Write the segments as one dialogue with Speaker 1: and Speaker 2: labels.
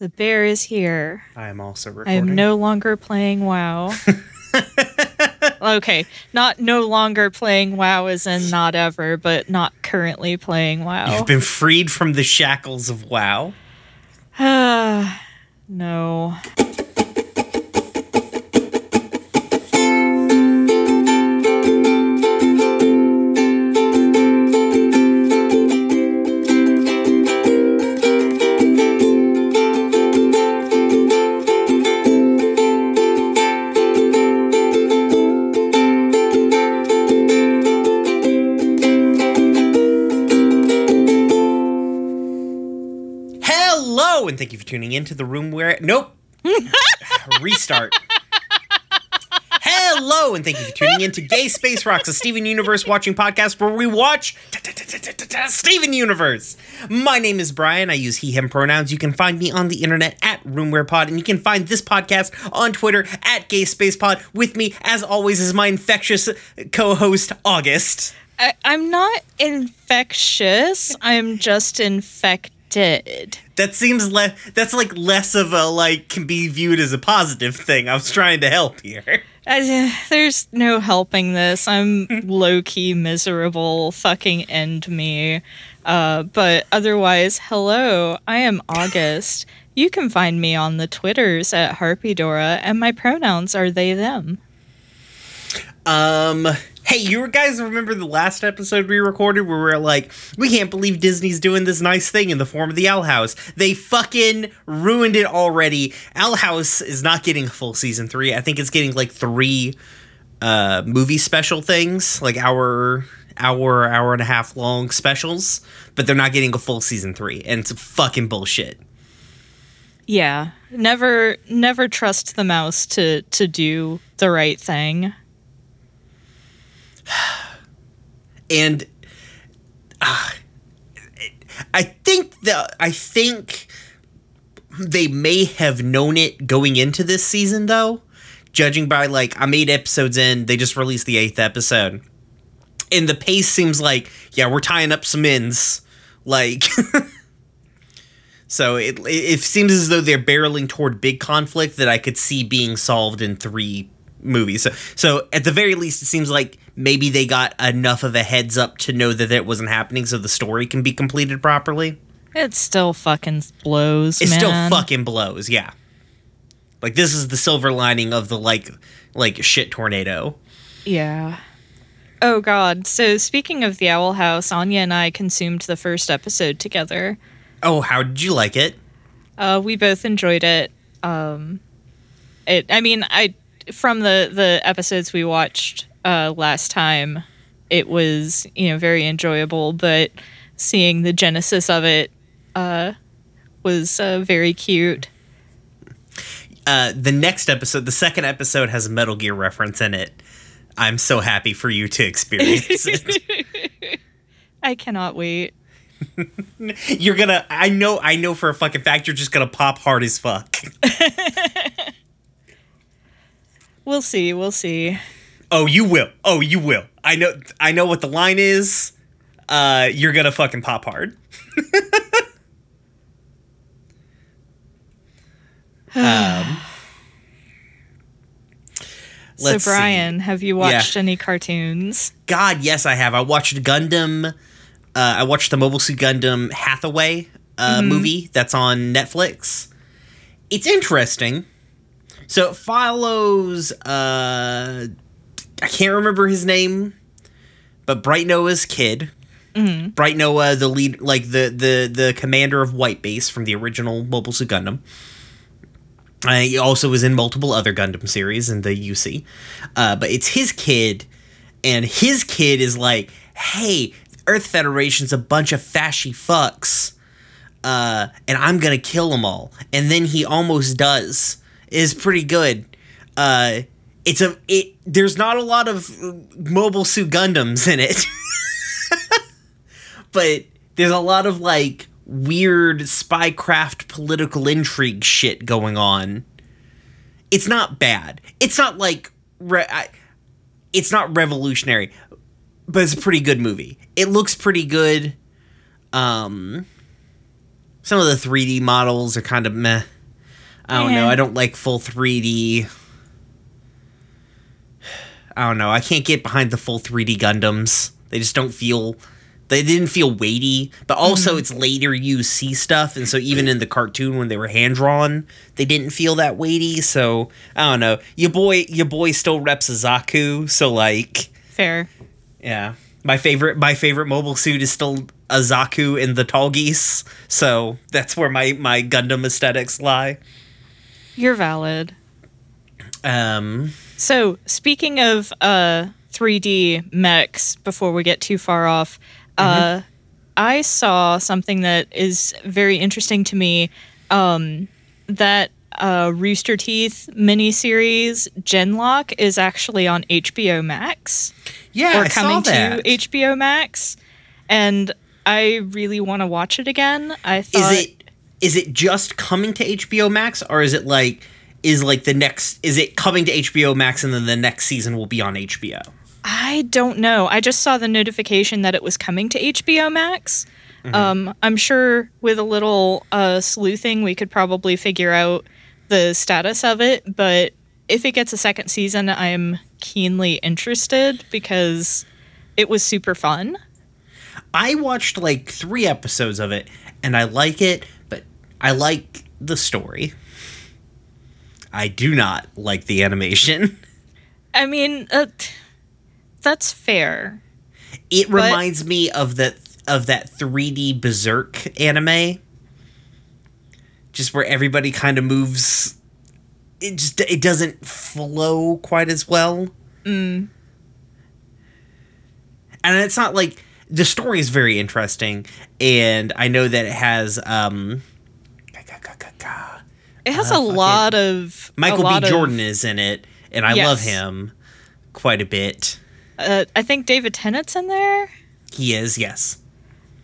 Speaker 1: The bear is here.
Speaker 2: I am also recording.
Speaker 1: I am no longer playing WoW. okay, not no longer playing WoW as in not ever, but not currently playing WoW.
Speaker 2: You've been freed from the shackles of WoW.
Speaker 1: no.
Speaker 2: Thank you for tuning in to the room where. Nope. Restart. Hello, and thank you for tuning in to Gay Space Rocks, a Steven Universe watching podcast where we watch Steven Universe. My name is Brian. I use he, him pronouns. You can find me on the internet at RoomWherePod, and you can find this podcast on Twitter at Gay Space Pod. With me, as always, is my infectious co host, August.
Speaker 1: I, I'm not infectious. I'm just infected.
Speaker 2: That seems less that's like less of a like can be viewed as a positive thing. I was trying to help here.
Speaker 1: I, there's no helping this. I'm low key miserable. Fucking end me. Uh, but otherwise, hello. I am August. You can find me on the Twitters at Harpydora, and my pronouns are they them.
Speaker 2: Um hey, you guys remember the last episode we recorded where we were like, we can't believe Disney's doing this nice thing in the form of the Owl House. They fucking ruined it already. Owl House is not getting a full season 3. I think it's getting like 3 uh movie special things, like hour hour hour and a half long specials, but they're not getting a full season 3 and it's fucking bullshit.
Speaker 1: Yeah, never, never trust the mouse to to do the right thing.
Speaker 2: and uh, I think that I think they may have known it going into this season, though. Judging by like I'm eight episodes in, they just released the eighth episode, and the pace seems like yeah we're tying up some ends, like. so it it seems as though they're barreling toward big conflict that I could see being solved in three movies. So so at the very least, it seems like maybe they got enough of a heads up to know that it wasn't happening so the story can be completed properly.
Speaker 1: It still fucking blows.
Speaker 2: It
Speaker 1: man.
Speaker 2: still fucking blows, yeah. Like this is the silver lining of the like like shit tornado.
Speaker 1: Yeah. Oh God. So speaking of the Owl House, Anya and I consumed the first episode together.
Speaker 2: Oh, how did you like it?
Speaker 1: Uh, we both enjoyed it. Um, it. I mean, I from the the episodes we watched uh, last time, it was you know very enjoyable. But seeing the genesis of it uh, was uh, very cute.
Speaker 2: Uh, the next episode, the second episode, has a Metal Gear reference in it. I'm so happy for you to experience it.
Speaker 1: I cannot wait.
Speaker 2: you're gonna. I know. I know for a fucking fact you're just gonna pop hard as fuck.
Speaker 1: We'll see. We'll see.
Speaker 2: Oh, you will. Oh, you will. I know. I know what the line is. Uh, you're gonna fucking pop hard. um,
Speaker 1: So
Speaker 2: let's see.
Speaker 1: Brian, have you watched any cartoons?
Speaker 2: God, yes, I have. I watched Gundam. Uh, I watched the Mobile Suit Gundam Hathaway uh, movie that's on Netflix. It's interesting. So it follows. Uh, I can't remember his name, but Bright Noah's kid. Bright Noah, the lead, like the the the commander of White Base from the original Mobile Suit Gundam. Uh, he also was in multiple other Gundam series in the UC, uh, but it's his kid, and his kid is like, "Hey, Earth Federation's a bunch of fashy fucks, uh, and I'm gonna kill them all." And then he almost does. Is pretty good. Uh, it's a it. There's not a lot of Mobile Suit Gundams in it, but there's a lot of like weird spycraft political intrigue shit going on. It's not bad. It's not like re- I, it's not revolutionary, but it's a pretty good movie. It looks pretty good. Um some of the 3D models are kind of meh. I don't know. I don't like full 3D. I don't know. I can't get behind the full 3D Gundams. They just don't feel. They didn't feel weighty, but also mm-hmm. it's later UC stuff, and so even in the cartoon when they were hand drawn, they didn't feel that weighty. So I don't know. Your boy, your boy still reps a Zaku, so like,
Speaker 1: Fair.
Speaker 2: yeah. My favorite, my favorite mobile suit is still a Zaku in the Tallgeese, so that's where my my Gundam aesthetics lie.
Speaker 1: You're valid.
Speaker 2: Um,
Speaker 1: So, speaking of uh 3D mechs before we get too far off, uh I saw something that is very interesting to me um that uh Rooster Teeth miniseries Genlock is actually on HBO Max
Speaker 2: yeah,
Speaker 1: or
Speaker 2: I saw
Speaker 1: coming to. HBO Max and I really want to watch it again. I thought
Speaker 2: is it is it just coming to HBO Max or is it like is like the next is it coming to HBO Max and then the next season will be on HBO?
Speaker 1: I don't know. I just saw the notification that it was coming to HBO Max. Um, I'm sure with a little uh, sleuthing, we could probably figure out the status of it. But if it gets a second season, I'm keenly interested because it was super fun.
Speaker 2: I watched like 3 episodes of it and I like it, I like the story. I do not like the animation.
Speaker 1: I mean, uh, that's fair.
Speaker 2: It
Speaker 1: But-
Speaker 2: reminds me of that of that 3D Berserk anime. Just where everybody kind of moves it just it doesn't flow quite as well. And it's not like the story is very interesting and I know that it has um
Speaker 1: It has
Speaker 2: Uh,
Speaker 1: a lot of
Speaker 2: Michael
Speaker 1: lot
Speaker 2: B.
Speaker 1: of-
Speaker 2: Jordan is in it and I love him quite a bit.
Speaker 1: uh, I think David Tennant's in there.
Speaker 2: He is, yes.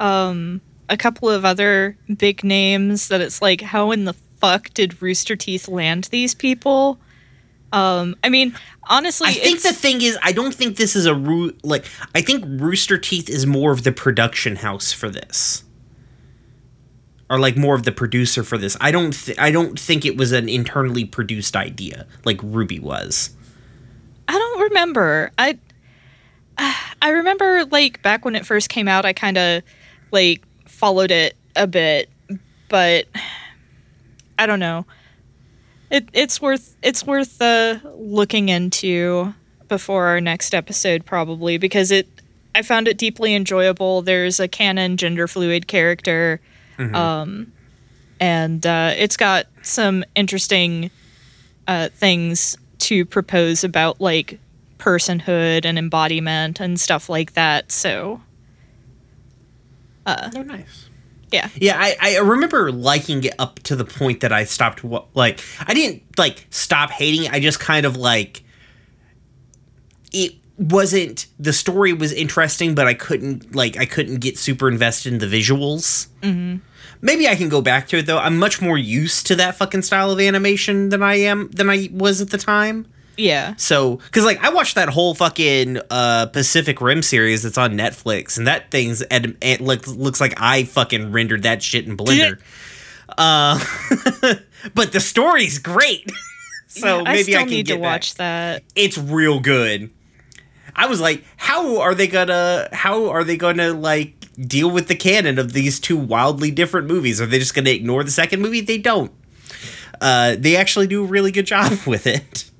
Speaker 1: um a couple of other big names that it's like how in the fuck did Rooster Teeth land these people? Um I mean honestly
Speaker 2: I think the thing is, I don't think this is a roo- like. I think Rooster Teeth is more of the production house for this, or like more of the producer for this. I don't. Th- I don't think it was an internally produced idea like RWBY was.
Speaker 1: I don't remember. I I remember like back when it first came out I kind of like followed it a bit but I don't know. It it's worth it's worth uh, looking into before our next episode probably because it I found it deeply enjoyable. There's a canon gender fluid character um and uh, it's got some interesting uh, things to propose about like personhood and embodiment and stuff like that. So uh,
Speaker 2: Oh, nice.
Speaker 1: yeah,
Speaker 2: Yeah, I, I remember liking it up to the point that I stopped. Like, I didn't like stop hating it. I just kind of like it wasn't the story was interesting, but I couldn't like I couldn't get super invested in the visuals. Mm-hmm. Maybe I can go back to it though. I'm much more used to that fucking style of animation than I am than I was at the time.
Speaker 1: yeah,
Speaker 2: So, because like I watched that whole fucking uh, Pacific Rim series that's on Netflix, and that thing's ed- it looks looks like I fucking rendered that shit in Blender. uh, but the story's great. so
Speaker 1: I
Speaker 2: maybe
Speaker 1: still
Speaker 2: I, can
Speaker 1: need
Speaker 2: get
Speaker 1: to
Speaker 2: back.
Speaker 1: watch that.
Speaker 2: It's real good. I was like, how are they gonna? How are they gonna like deal with the canon of these two wildly different movies? Are they just gonna ignore the second movie? They don't. Uh, they actually do a really good job with it.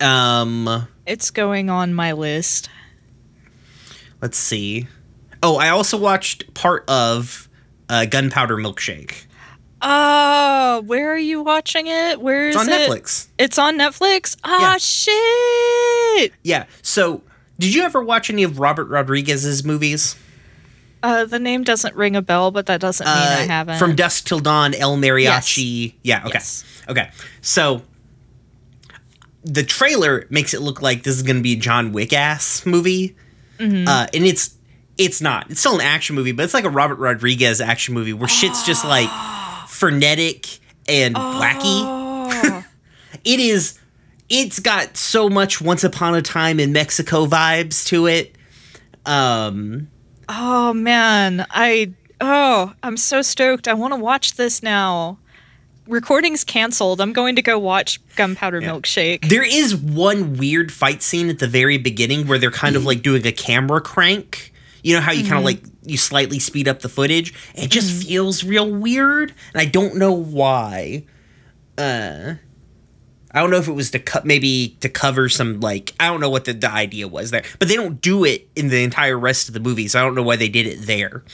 Speaker 2: Um,
Speaker 1: It's going on my list.
Speaker 2: let's see. Oh, I also watched part of uh, Gunpowder Milkshake.
Speaker 1: Oh, where are you watching it? Where is it?
Speaker 2: It's on
Speaker 1: it?
Speaker 2: Netflix.
Speaker 1: It's on Netflix. Ah,
Speaker 2: Yeah.
Speaker 1: shit.
Speaker 2: Yeah. So, did you ever watch any of Robert Rodriguez's movies?
Speaker 1: Uh, the name doesn't ring a bell, but that doesn't mean I
Speaker 2: Uh,
Speaker 1: haven't.
Speaker 2: From Dusk Till Dawn, El Mariachi. Yes. Yeah, okay.
Speaker 1: Yes.
Speaker 2: Okay. So the trailer makes it look like this is going to be a John Wick ass movie.
Speaker 1: Mm-hmm.
Speaker 2: Uh, and it's it's not. It's still an action movie, but it's like a Robert Rodriguez action movie where shit's just like frenetic and wacky.
Speaker 1: Oh.
Speaker 2: It is it's got so much once upon a time in Mexico vibes to it. Um
Speaker 1: oh man, I Oh, I'm so stoked. I want to watch this now. Recording's canceled. I'm going to go watch Gunpowder Milkshake.
Speaker 2: There is one weird fight scene at the very beginning where they're kind of like doing a camera crank. You know how you kind of like you slightly speed up the footage. It just feels real weird, and I don't know why. Uh, I don't know if it was to cut maybe to cover some like I don't know what the, the idea was there, but they don't do it in the entire rest of the movie, so I don't know why they did it there.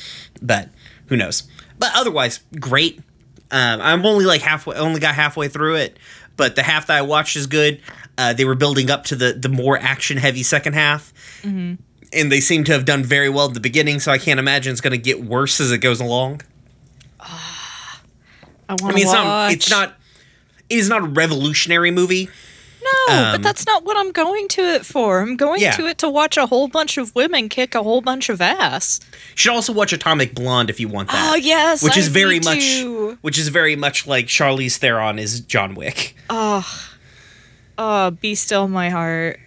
Speaker 2: But who knows? But otherwise, great. Um, I'm only like halfway, only got halfway through it, but the half that I watched is good. Uh, they were building up to the the more action heavy second half, and they seem to have done very well at the beginning. So I can't imagine it's going to get worse as it goes along.
Speaker 1: I
Speaker 2: I
Speaker 1: want
Speaker 2: mean,
Speaker 1: to
Speaker 2: it's
Speaker 1: watch.
Speaker 2: not. It's not. It is not a revolutionary movie.
Speaker 1: No,
Speaker 2: um,
Speaker 1: but that's not what I'm going to it for. I'm going
Speaker 2: Yeah.
Speaker 1: to it to watch a whole bunch of women kick a whole bunch of ass.
Speaker 2: You should also watch Atomic Blonde if you want that.
Speaker 1: Oh yes,
Speaker 2: which
Speaker 1: I
Speaker 2: is very much,
Speaker 1: to.
Speaker 2: which is very much like Charlize Theron is John Wick.
Speaker 1: Oh, be still my heart.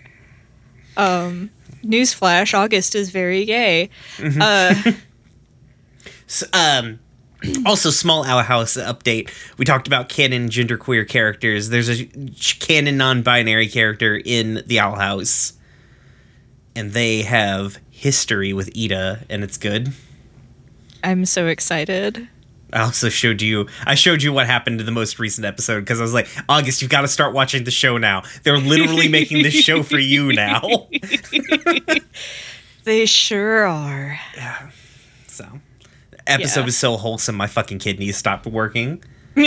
Speaker 1: Um, newsflash: August is very gay.
Speaker 2: Mm-hmm.
Speaker 1: Uh,
Speaker 2: S- um, also, small Owl House update. We talked about canon genderqueer characters. There's a canon non-binary character in the Owl House, and they have history with Eda, and it's good.
Speaker 1: I'm so excited.
Speaker 2: I also showed you. I showed you what happened to the most recent episode because I was like, August, you've got to start watching the show now. They're literally making this show for you now.
Speaker 1: They sure are. Yeah.
Speaker 2: So, the episode
Speaker 1: Yeah.
Speaker 2: was so wholesome, my fucking kidneys stopped working.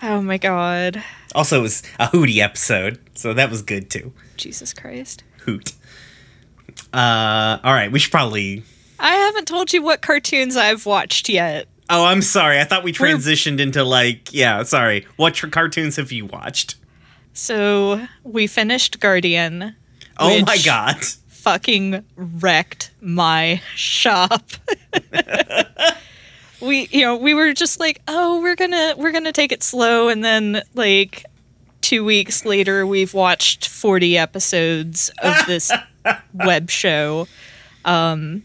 Speaker 1: Oh my god.
Speaker 2: Also, it was a Hooty episode, so that was good too.
Speaker 1: Jesus Christ.
Speaker 2: Hoot. Uh, all right, we should probably.
Speaker 1: I haven't told you what cartoons I've watched yet.
Speaker 2: Oh, I'm sorry. I thought we
Speaker 1: We're-
Speaker 2: transitioned into like, yeah, sorry. What tr- cartoons have you watched?
Speaker 1: So we finished Guardian.
Speaker 2: Oh my god.
Speaker 1: Fucking wrecked my shop. we, you know, we were just like, oh, we're gonna we're gonna take it slow, and then like two weeks later, we've watched forty episodes of this web show. Um,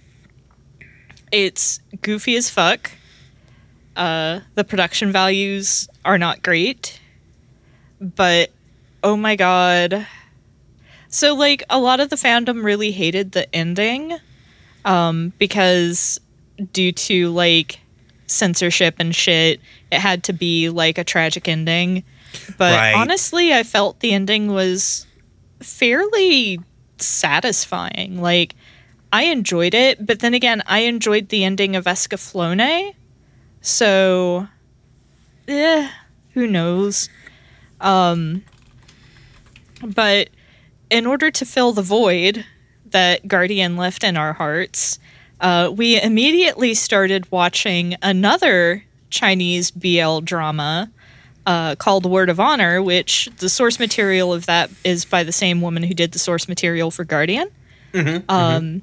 Speaker 1: it's goofy as fuck. Uh, the production values are not great, but oh my god. So like a lot of the fandom really hated the ending um because due to like censorship and shit, it had to be like a tragic ending. But
Speaker 2: Right.
Speaker 1: honestly, I felt the ending was fairly satisfying. Like I enjoyed it, but then again, I enjoyed the ending of Escaflowne. So eh, who knows? Um but in order to fill the void that Guardian left in our hearts, uh, we immediately started watching another Chinese BL drama uh, called Word of Honor, which the source material of that is by the same woman who did the source material for Guardian. um,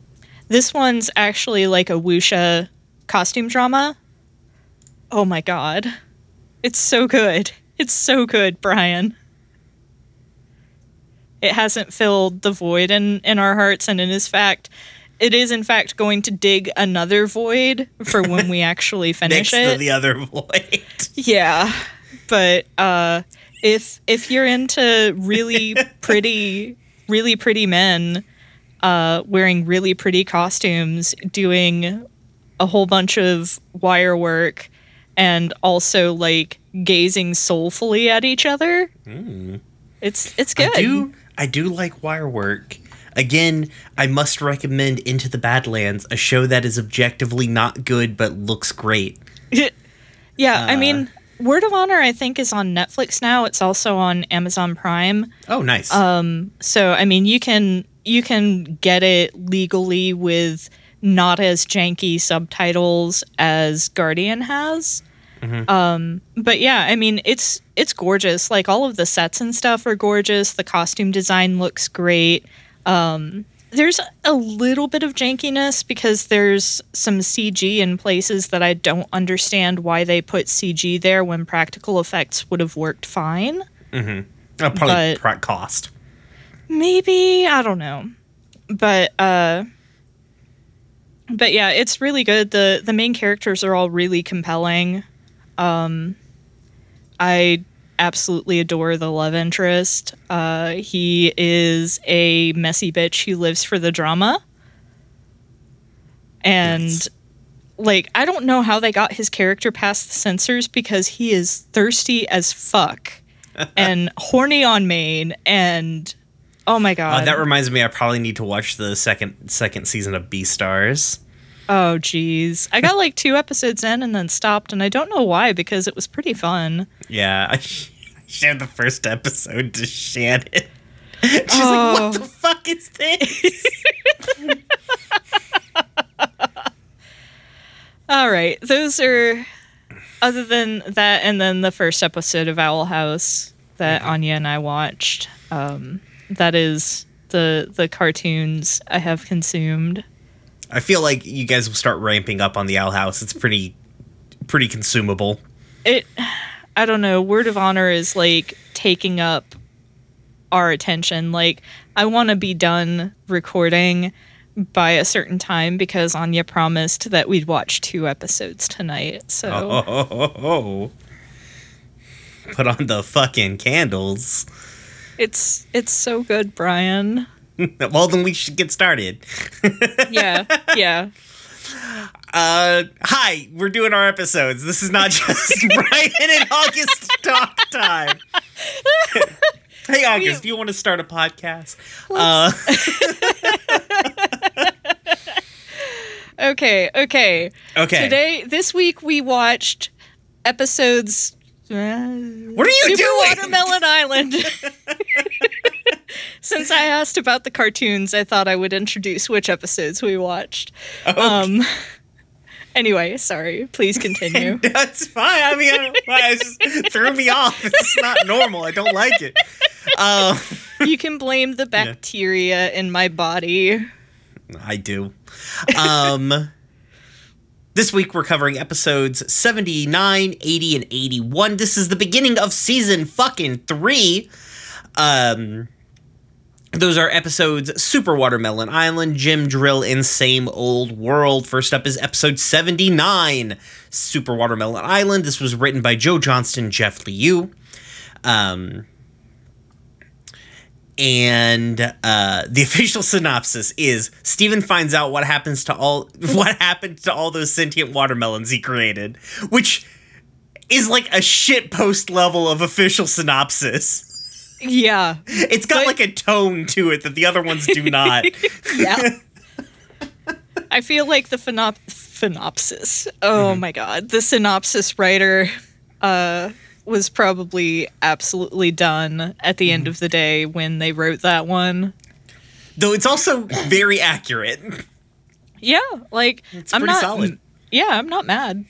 Speaker 1: This one's actually like a wuxia costume drama. Oh my god. It's so good. It's so good, Brian it hasn't filled the void in in our hearts and it is fact it is in fact going to dig another void for when we actually finish
Speaker 2: Next
Speaker 1: it
Speaker 2: to the other void.
Speaker 1: yeah but uh if if you're into really pretty really pretty men uh wearing really pretty costumes doing a whole bunch of wire work and also like gazing soulfully at each other it's it's good.
Speaker 2: I do I do like wire work. Again, I must recommend Into the Badlands, a show that is objectively not good but looks great.
Speaker 1: Yeah, I
Speaker 2: Uh,
Speaker 1: mean, Word of Honor, I think, is on Netflix now. It's also on Amazon Prime.
Speaker 2: Oh, nice.
Speaker 1: Um, so I mean, you can you can get it legally with not as janky subtitles as Guardian has. Um, but yeah, I mean, it's it's gorgeous. Like all of the sets and stuff are gorgeous. The costume design looks great. Um, there's a little bit of jankiness because there's some CG in places that I don't understand why they put CG there when practical effects would have worked fine.
Speaker 2: Uh, probably
Speaker 1: but-
Speaker 2: cost.
Speaker 1: Maybe, I don't know. But uh but yeah, it's really good. the The main characters are all really compelling. Um, I absolutely adore the love interest. Uh, he is a messy bitch who lives for the drama, and nice. like I don't know how they got his character past the censors because he is thirsty as fuck and horny on main and oh my god.
Speaker 2: Uh, that reminds me, I probably need to watch the second second season of Beastars.
Speaker 1: Oh geez, I got like two episodes in and then stopped, and I don't know why because it was pretty fun.
Speaker 2: Yeah, I shared the first episode to Shannon. She's oh. like, "What the fuck is this?"
Speaker 1: All right, those are. Other than that, and then the first episode of Owl House that mm-hmm. Anya and I watched. Um, that is the the cartoons I have consumed.
Speaker 2: I feel like you guys will start ramping up on the Owl House. It's pretty pretty consumable.
Speaker 1: It I don't know, Word of Honor is like taking up our attention. Like I want to be done recording by a certain time because Anya promised that we'd watch two episodes tonight. So oh, oh, oh, oh.
Speaker 2: put on the fucking candles.
Speaker 1: It's it's so good, Brian.
Speaker 2: well, then we should get started.
Speaker 1: yeah, yeah.
Speaker 2: Uh, hi, we're doing our episodes. This is not just Brian and August talk time. hey, August, we, do you want to start a podcast? Uh,
Speaker 1: okay, okay,
Speaker 2: okay.
Speaker 1: Today, this week, we watched episodes
Speaker 2: what are you
Speaker 1: Super
Speaker 2: doing?
Speaker 1: Watermelon Island. Since I asked about the cartoons, I thought I would introduce which episodes we watched. Okay. Um. Anyway, sorry. Please continue.
Speaker 2: That's fine. I mean, it just threw me off. It's not normal. I don't like it. Um,
Speaker 1: you can blame the bacteria yeah. in my body.
Speaker 2: I do. Um. This week we're covering episodes 79, 80, and 81. This is the beginning of season fucking three. Um, those are episodes Super Watermelon Island, Gem Drill, and Same Old World. First up is episode 79, Super Watermelon Island. This was written by Joe Johnston, Jeff Liu. Um, and uh, the official synopsis is Steven finds out what happens to all what happened to all those sentient watermelons he created, which is like a shit post level of official synopsis.
Speaker 1: Yeah.
Speaker 2: It's got but- like a tone to it that the other ones do not.
Speaker 1: yeah. I feel like the phenop- synopsis. Oh mm-hmm. my god, the synopsis writer uh was probably absolutely done at the end mm-hmm. of the day when they wrote that one.
Speaker 2: Though it's also very accurate.
Speaker 1: Yeah, like it's I'm not solid. Yeah, I'm not mad.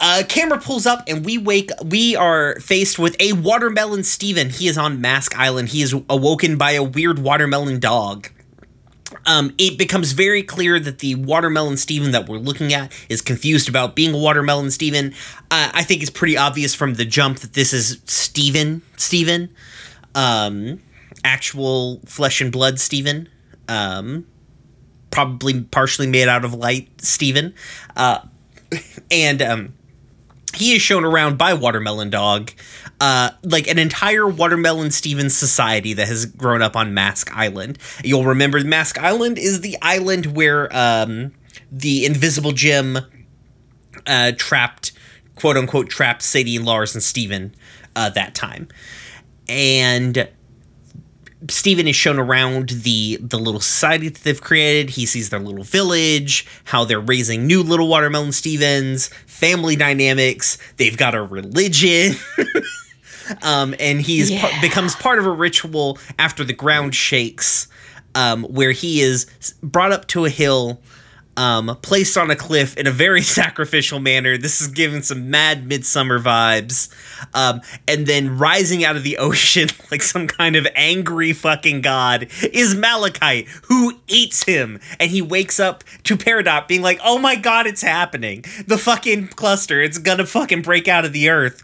Speaker 2: Uh, camera pulls up and we wake. We are faced with a watermelon Steven. He is on Mask Island. He is awoken by a weird watermelon dog um, it becomes very clear that the watermelon Steven that we're looking at is confused about being a watermelon Steven. Uh, I think it's pretty obvious from the jump that this is Steven, Steven, um, actual flesh and blood Steven, um, probably partially made out of light Steven, uh, and um, he is shown around by Watermelon Dog, uh, like an entire Watermelon Stevens society that has grown up on Mask Island. You'll remember Mask Island is the island where um, the Invisible Gem uh, trapped, quote unquote, trapped Sadie and Lars and Steven uh, that time. And Steven is shown around the the little society that they've created. He sees their little village, how they're raising new little watermelon Stevens, family dynamics. They've got a religion. um, and he yeah. becomes part of a ritual after the ground shakes, um, where he is brought up to a hill um, placed on a cliff in a very sacrificial manner. This is giving some mad midsummer vibes. Um, and then rising out of the ocean like some kind of angry fucking god is Malachite, who eats him. And he wakes up to Peridot being like, oh my god, it's happening. The fucking cluster, it's gonna fucking break out of the earth.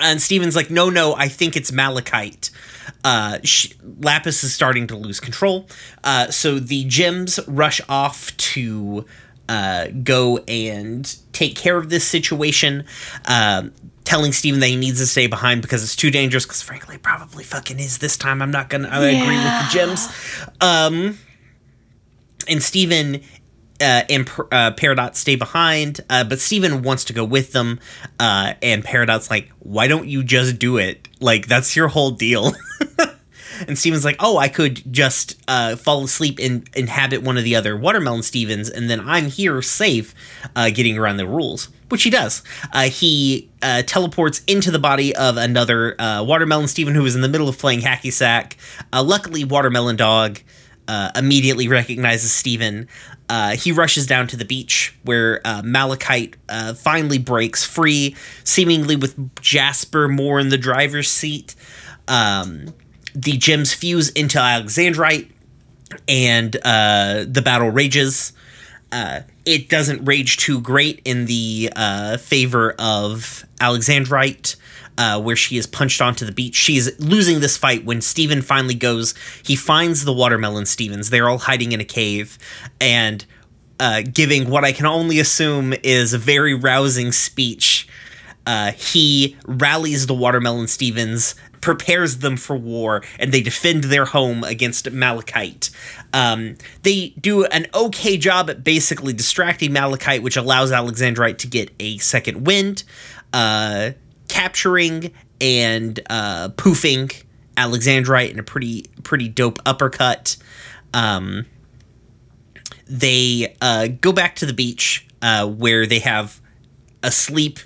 Speaker 2: And Steven's like, no, no, I think it's malachite. Uh, sh- Lapis is starting to lose control. Uh, so the gems rush off to uh, go and take care of this situation, um, telling Steven that he needs to stay behind because it's too dangerous. Because frankly, it probably fucking is this time. I'm not gonna. I agree with the gems. Um, and Steven uh, and uh, Peridot stay behind, uh, but Steven wants to go with them. Uh, and Peridot's like, "Why don't you just do it? Like that's your whole deal." and Steven's like, "Oh, I could just uh, fall asleep and inhabit one of the other watermelon Stevens, and then I'm here safe, uh, getting around the rules." Which he does. Uh, he uh, teleports into the body of another uh, watermelon Steven who is in the middle of playing hacky sack. Uh, luckily, watermelon dog uh, immediately recognizes Steven. Uh, he rushes down to the beach where uh, Malachite uh, finally breaks free, seemingly with Jasper more in the driver's seat. Um, the gems fuse into Alexandrite, and uh, the battle rages. It doesn't rage too great in the favor of Alexandrite, uh, where she is punched onto the beach. She's losing this fight when Steven finally goes. He finds the watermelon Stevens. They're all hiding in a cave and uh, giving what I can only assume is a very rousing speech. Uh, he rallies the watermelon Stevens, prepares them for war, and they defend their home against Malachite. Um, they do an okay job at basically distracting Malachite, which allows Alexandrite to get a second wind, uh, capturing and uh, poofing Alexandrite in a pretty pretty dope uppercut. Um, they uh, go back to the beach uh, where they have a sleep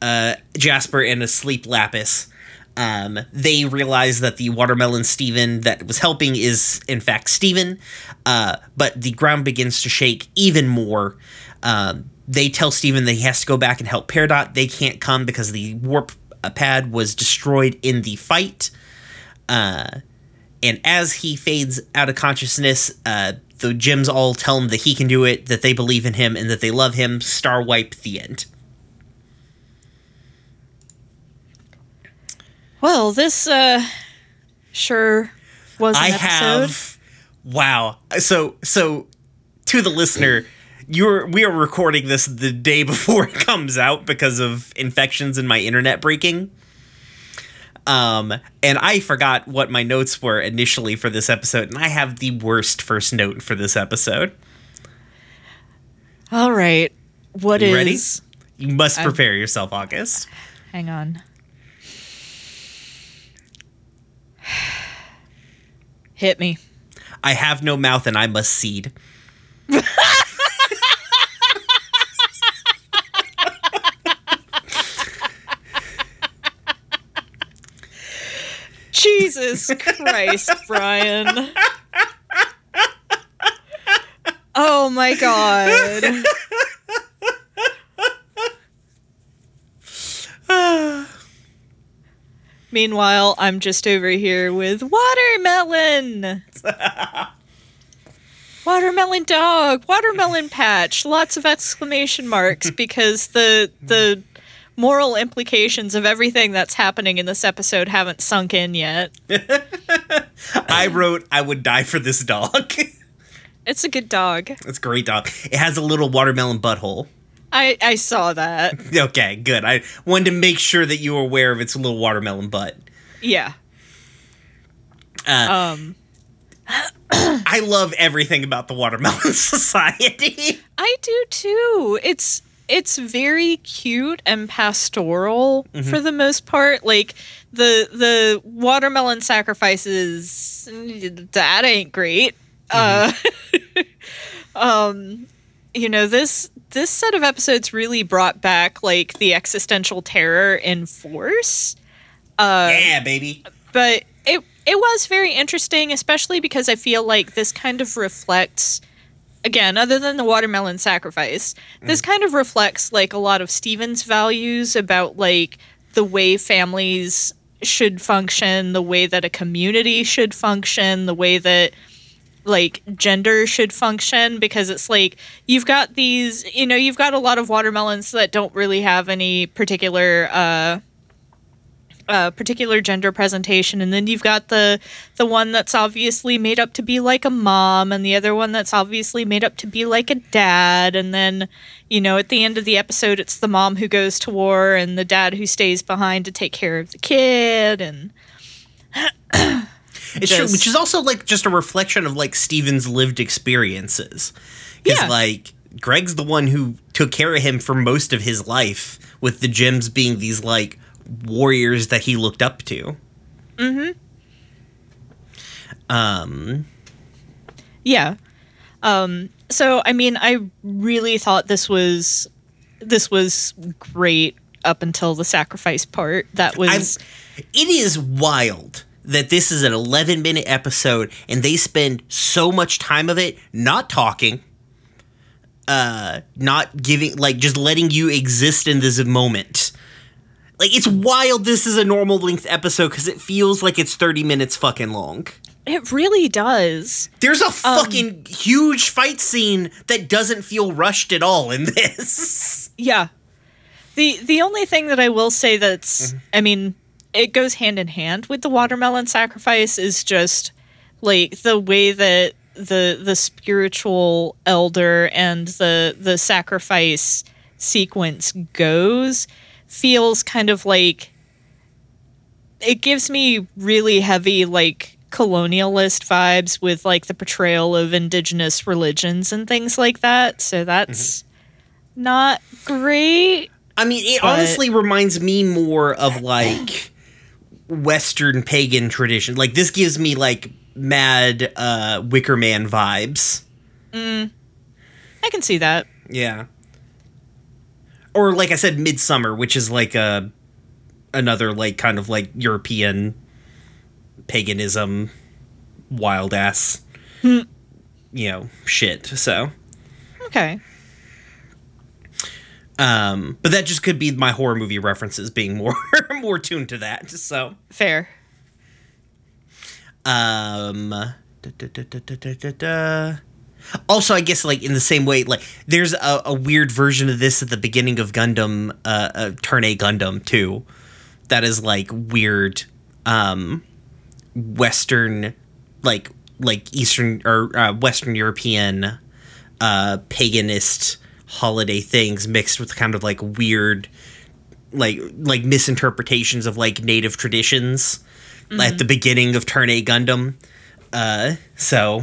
Speaker 2: uh, Jasper and a sleep Lapis. Um, they realize that the watermelon Steven that was helping is in fact Steven, uh, but the ground begins to shake even more. Um, they tell Steven that he has to go back and help Peridot. They can't come because the warp pad was destroyed in the fight. Uh, and as he fades out of consciousness, uh, the gems all tell him that he can do it, that they believe in him, and that they love him. Star wipe the end.
Speaker 1: Well, this uh sure was an
Speaker 2: I
Speaker 1: episode.
Speaker 2: have wow. So so to the listener, you're we are recording this the day before it comes out because of infections and my internet breaking. Um, and I forgot what my notes were initially for this episode, and I have the worst first note for this episode.
Speaker 1: All right. What
Speaker 2: You
Speaker 1: is?
Speaker 2: ready? You must
Speaker 1: I'm-
Speaker 2: prepare yourself, August.
Speaker 1: Hang on. Hit me.
Speaker 2: I have no mouth and I must seed.
Speaker 1: Jesus Christ, Brian. Oh my god. Meanwhile, I'm just over here with watermelon. watermelon dog, watermelon patch, lots of exclamation marks because the the moral implications of everything that's happening in this episode haven't sunk in yet.
Speaker 2: I wrote I would die for this dog.
Speaker 1: It's a good dog.
Speaker 2: it's a great dog. It has a little watermelon butthole.
Speaker 1: I I saw that.
Speaker 2: Okay, good. I wanted to make sure that you were aware of its little watermelon butt.
Speaker 1: Yeah.
Speaker 2: Uh,
Speaker 1: Um
Speaker 2: I love everything about the Watermelon Society.
Speaker 1: I do too. It's it's very cute and pastoral for the most part. Like the the watermelon sacrifices that ain't great. Uh um you know this this set of episodes really brought back like the existential terror in force. Uh
Speaker 2: yeah, baby.
Speaker 1: but it it was very interesting, especially because I feel like this kind of reflects again, other than the watermelon sacrifice, this kind of reflects like a lot of Steven's values about like the way families should function, the way that a community should function, the way that like gender should function because it's like you've got these you know you've got a lot of watermelons that don't really have any particular uh uh, particular gender presentation, and then you've got the the one that's obviously made up to be like a mom, and the other one that's obviously made up to be like a dad, and then you know at the end of the episode, it's the mom who goes to war and the dad who stays behind to take care of the kid, and
Speaker 2: It's true, which is also like just a reflection of like Steven's lived experiences. Because
Speaker 1: Yeah.
Speaker 2: like Greg's the one who took care of him for most of his life, with the gems being these like warriors that he looked up to. Mm-hmm. Um
Speaker 1: Yeah. Um, so I mean, I really thought this was this was great up until the sacrifice part. That was
Speaker 2: it is wild that this is an 11 minute episode and they spend so much time of it not talking uh not giving like just letting you exist in this moment like it's wild this is a normal length episode because it feels like it's 30 minutes fucking long
Speaker 1: it really does.
Speaker 2: there's a um, fucking huge fight scene that doesn't feel rushed at all in this
Speaker 1: Yeah. The the only thing that I will say that's mm-hmm. I mean, it goes hand in hand with the watermelon sacrifice is just like the way that the the spiritual elder and the the sacrifice sequence goes feels kind of like it gives me really heavy like colonialist vibes with like the portrayal of indigenous religions and things like that so that's not great
Speaker 2: I mean, it
Speaker 1: But-
Speaker 2: honestly reminds me more of like Western pagan tradition. Like this gives me like mad uh Wicker Man vibes.
Speaker 1: i can see that
Speaker 2: Yeah. Or like I said, Midsummer, which is like a another like kind of like European paganism wild ass you know, shit. So
Speaker 1: okay
Speaker 2: um but that just could be my horror movie references being more more tuned to that. So
Speaker 1: fair
Speaker 2: Um. da, da, da, Also, I guess like in the same way, like there's a, a weird version of this at the beginning of Gundam, uh, uh Turn A Gundam too. That is like weird, um, Western, like like Eastern or uh, Western European, uh, paganist holiday things mixed with kind of like weird, like like misinterpretations of like native traditions at the beginning of Turn A Gundam. Uh, so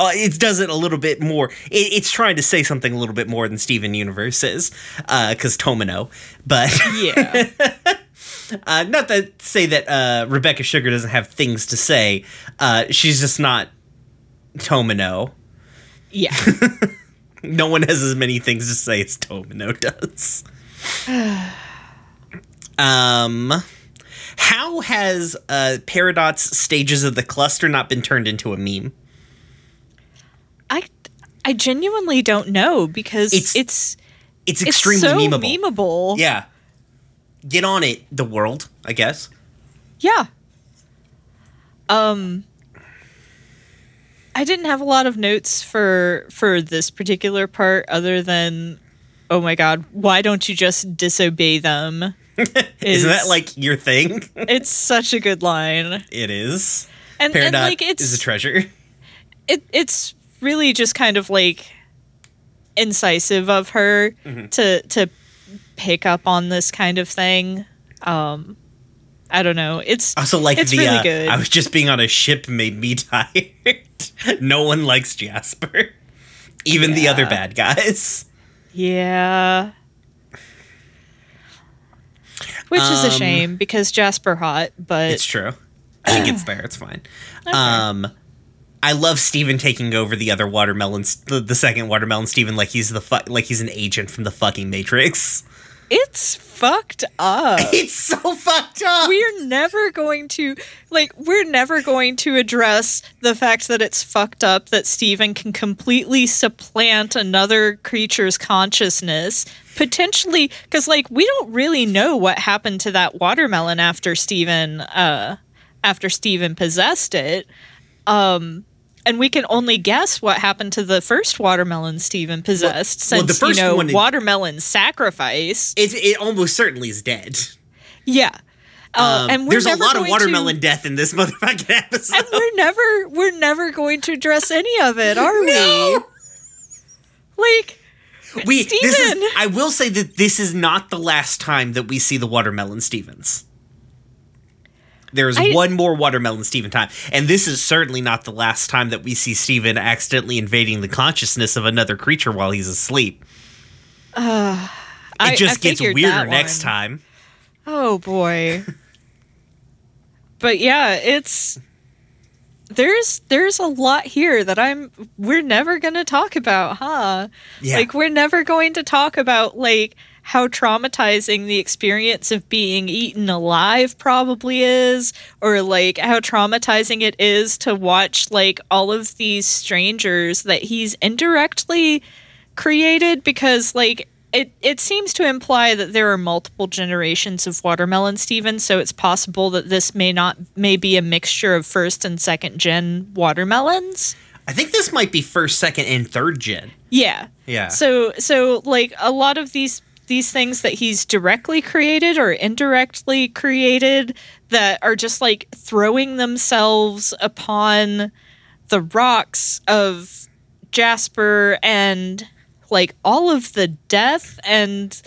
Speaker 2: uh, it does it a little bit more. It, it's trying to say something a little bit more than Steven Universe is, because Tomino. But
Speaker 1: yeah
Speaker 2: uh, not to say that uh, Rebecca Sugar doesn't have things to say. Uh, she's just not Tomino.
Speaker 1: yeah
Speaker 2: No one has as many things to say as Tomino does. um, how has uh, Peridot's stages of the cluster not been turned into a meme?
Speaker 1: I i genuinely don't know because
Speaker 2: It's
Speaker 1: it's
Speaker 2: It's
Speaker 1: it's,
Speaker 2: extremely
Speaker 1: so
Speaker 2: memeable.
Speaker 1: memeable
Speaker 2: Yeah. Get on it, the world, I guess.
Speaker 1: Yeah. Um I didn't have a lot of notes for for this particular part other than oh my god, why don't you just disobey them?
Speaker 2: Isn't that like your thing?
Speaker 1: It's such a good line.
Speaker 2: it is.
Speaker 1: And, and like it's
Speaker 2: is a treasure.
Speaker 1: it it's really just kind of like incisive of her
Speaker 2: Mm-hmm.
Speaker 1: to to pick up on this kind of thing. Um I don't know. It's
Speaker 2: Also, like
Speaker 1: It's
Speaker 2: the
Speaker 1: really
Speaker 2: uh,
Speaker 1: good.
Speaker 2: I was just being on a ship made me tired. no one likes Jasper, even the other bad guys.
Speaker 1: Yeah. Which is a
Speaker 2: Um,
Speaker 1: shame because Jasper hot, but
Speaker 2: It's true. She gets there. It's fine. Um, I love Steven taking over the other watermelon, the, the second watermelon Steven, like he's the fu- like he's an agent from the fucking Matrix.
Speaker 1: it's fucked up.
Speaker 2: It's so fucked up.
Speaker 1: we're never going to like we're never going to address the fact that it's fucked up that Steven can completely supplant another creature's consciousness potentially cuz like we don't really know what happened to that watermelon after Steven uh after Steven possessed it um and we can only guess what happened to the first watermelon Steven possessed
Speaker 2: well,
Speaker 1: since
Speaker 2: the first
Speaker 1: you know watermelon sacrifice.
Speaker 2: It it almost certainly is dead.
Speaker 1: Yeah. Uh,
Speaker 2: Um,
Speaker 1: and
Speaker 2: there's a lot of watermelon
Speaker 1: To,
Speaker 2: death in this motherfucking episode.
Speaker 1: and we're never we're never going to address any of it, are
Speaker 2: No!
Speaker 1: we? Like
Speaker 2: we this is
Speaker 1: Steven!
Speaker 2: I will say that this is not the last time that we see the watermelon Stevens. There's
Speaker 1: I-
Speaker 2: one more watermelon Steven time, and this is certainly not the last time that we see Steven accidentally invading the consciousness of another creature while he's asleep. Uh, it
Speaker 1: I- I
Speaker 2: just gets weirder next time.
Speaker 1: Oh boy. but yeah, it's there's there's a lot here that I'm we're never going to talk about, huh?
Speaker 2: Yeah.
Speaker 1: Like we're never going to talk about like how traumatizing the experience of being eaten alive probably is or like how traumatizing it is to watch like all of these strangers that he's indirectly created because like it, it seems to imply that there are multiple generations of watermelon Steven, so it's possible that this may not may be a mixture of first and second gen watermelons.
Speaker 2: I think this might be first, second, and third gen.
Speaker 1: Yeah.
Speaker 2: Yeah.
Speaker 1: So so like a lot of these these things that he's directly created or indirectly created that are just like throwing themselves upon the rocks of Jasper and like all of the death and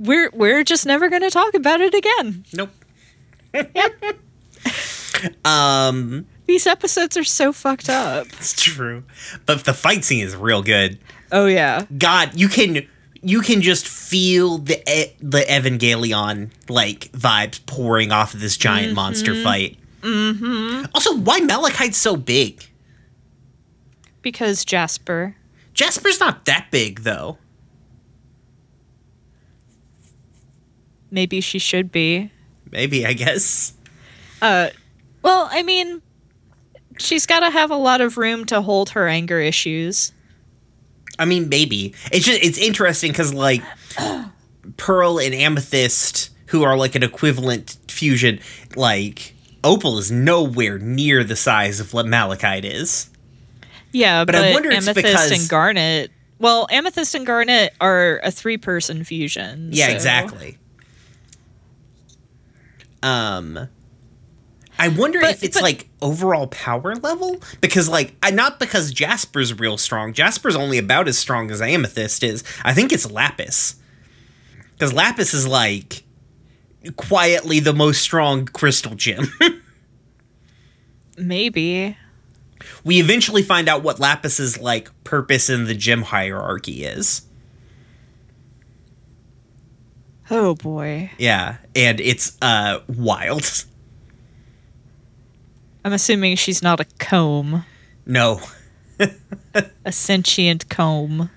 Speaker 1: we're we're just never going to talk about it again.
Speaker 2: Nope. um,
Speaker 1: These episodes are so fucked up.
Speaker 2: it's true, but the fight scene is real good.
Speaker 1: Oh yeah.
Speaker 2: God, you can you can just feel the e- the Evangelion like vibes pouring off of this giant monster fight. Mm-hmm. Also, why Malachite's so big?
Speaker 1: Because Jasper.
Speaker 2: Jasper's not that big though.
Speaker 1: Maybe she should be.
Speaker 2: Maybe I guess.
Speaker 1: Uh, well, I mean, she's got to have a lot of room to hold her anger issues.
Speaker 2: I mean, maybe it's just it's interesting because like Pearl and Amethyst, who are like an equivalent fusion, like Opal is nowhere near the size of what Malachite is.
Speaker 1: Yeah,
Speaker 2: But
Speaker 1: but,
Speaker 2: I wonder
Speaker 1: Amethyst
Speaker 2: because-
Speaker 1: and Garnet. Well, Amethyst and Garnet are a three-person fusion.
Speaker 2: Yeah,
Speaker 1: so-
Speaker 2: exactly. Um I wonder
Speaker 1: But-
Speaker 2: if it's
Speaker 1: but-
Speaker 2: like overall power level because like I not because Jasper's real strong. Jasper's only about as strong as Amethyst is. I think it's Lapis. Cuz Lapis is like quietly the most strong crystal gem.
Speaker 1: Maybe.
Speaker 2: we eventually find out what Lapis's like purpose in the gem hierarchy is.
Speaker 1: Oh boy.
Speaker 2: Yeah, and it's uh wild.
Speaker 1: I'm assuming she's not a comb,
Speaker 2: No.
Speaker 1: a sentient comb.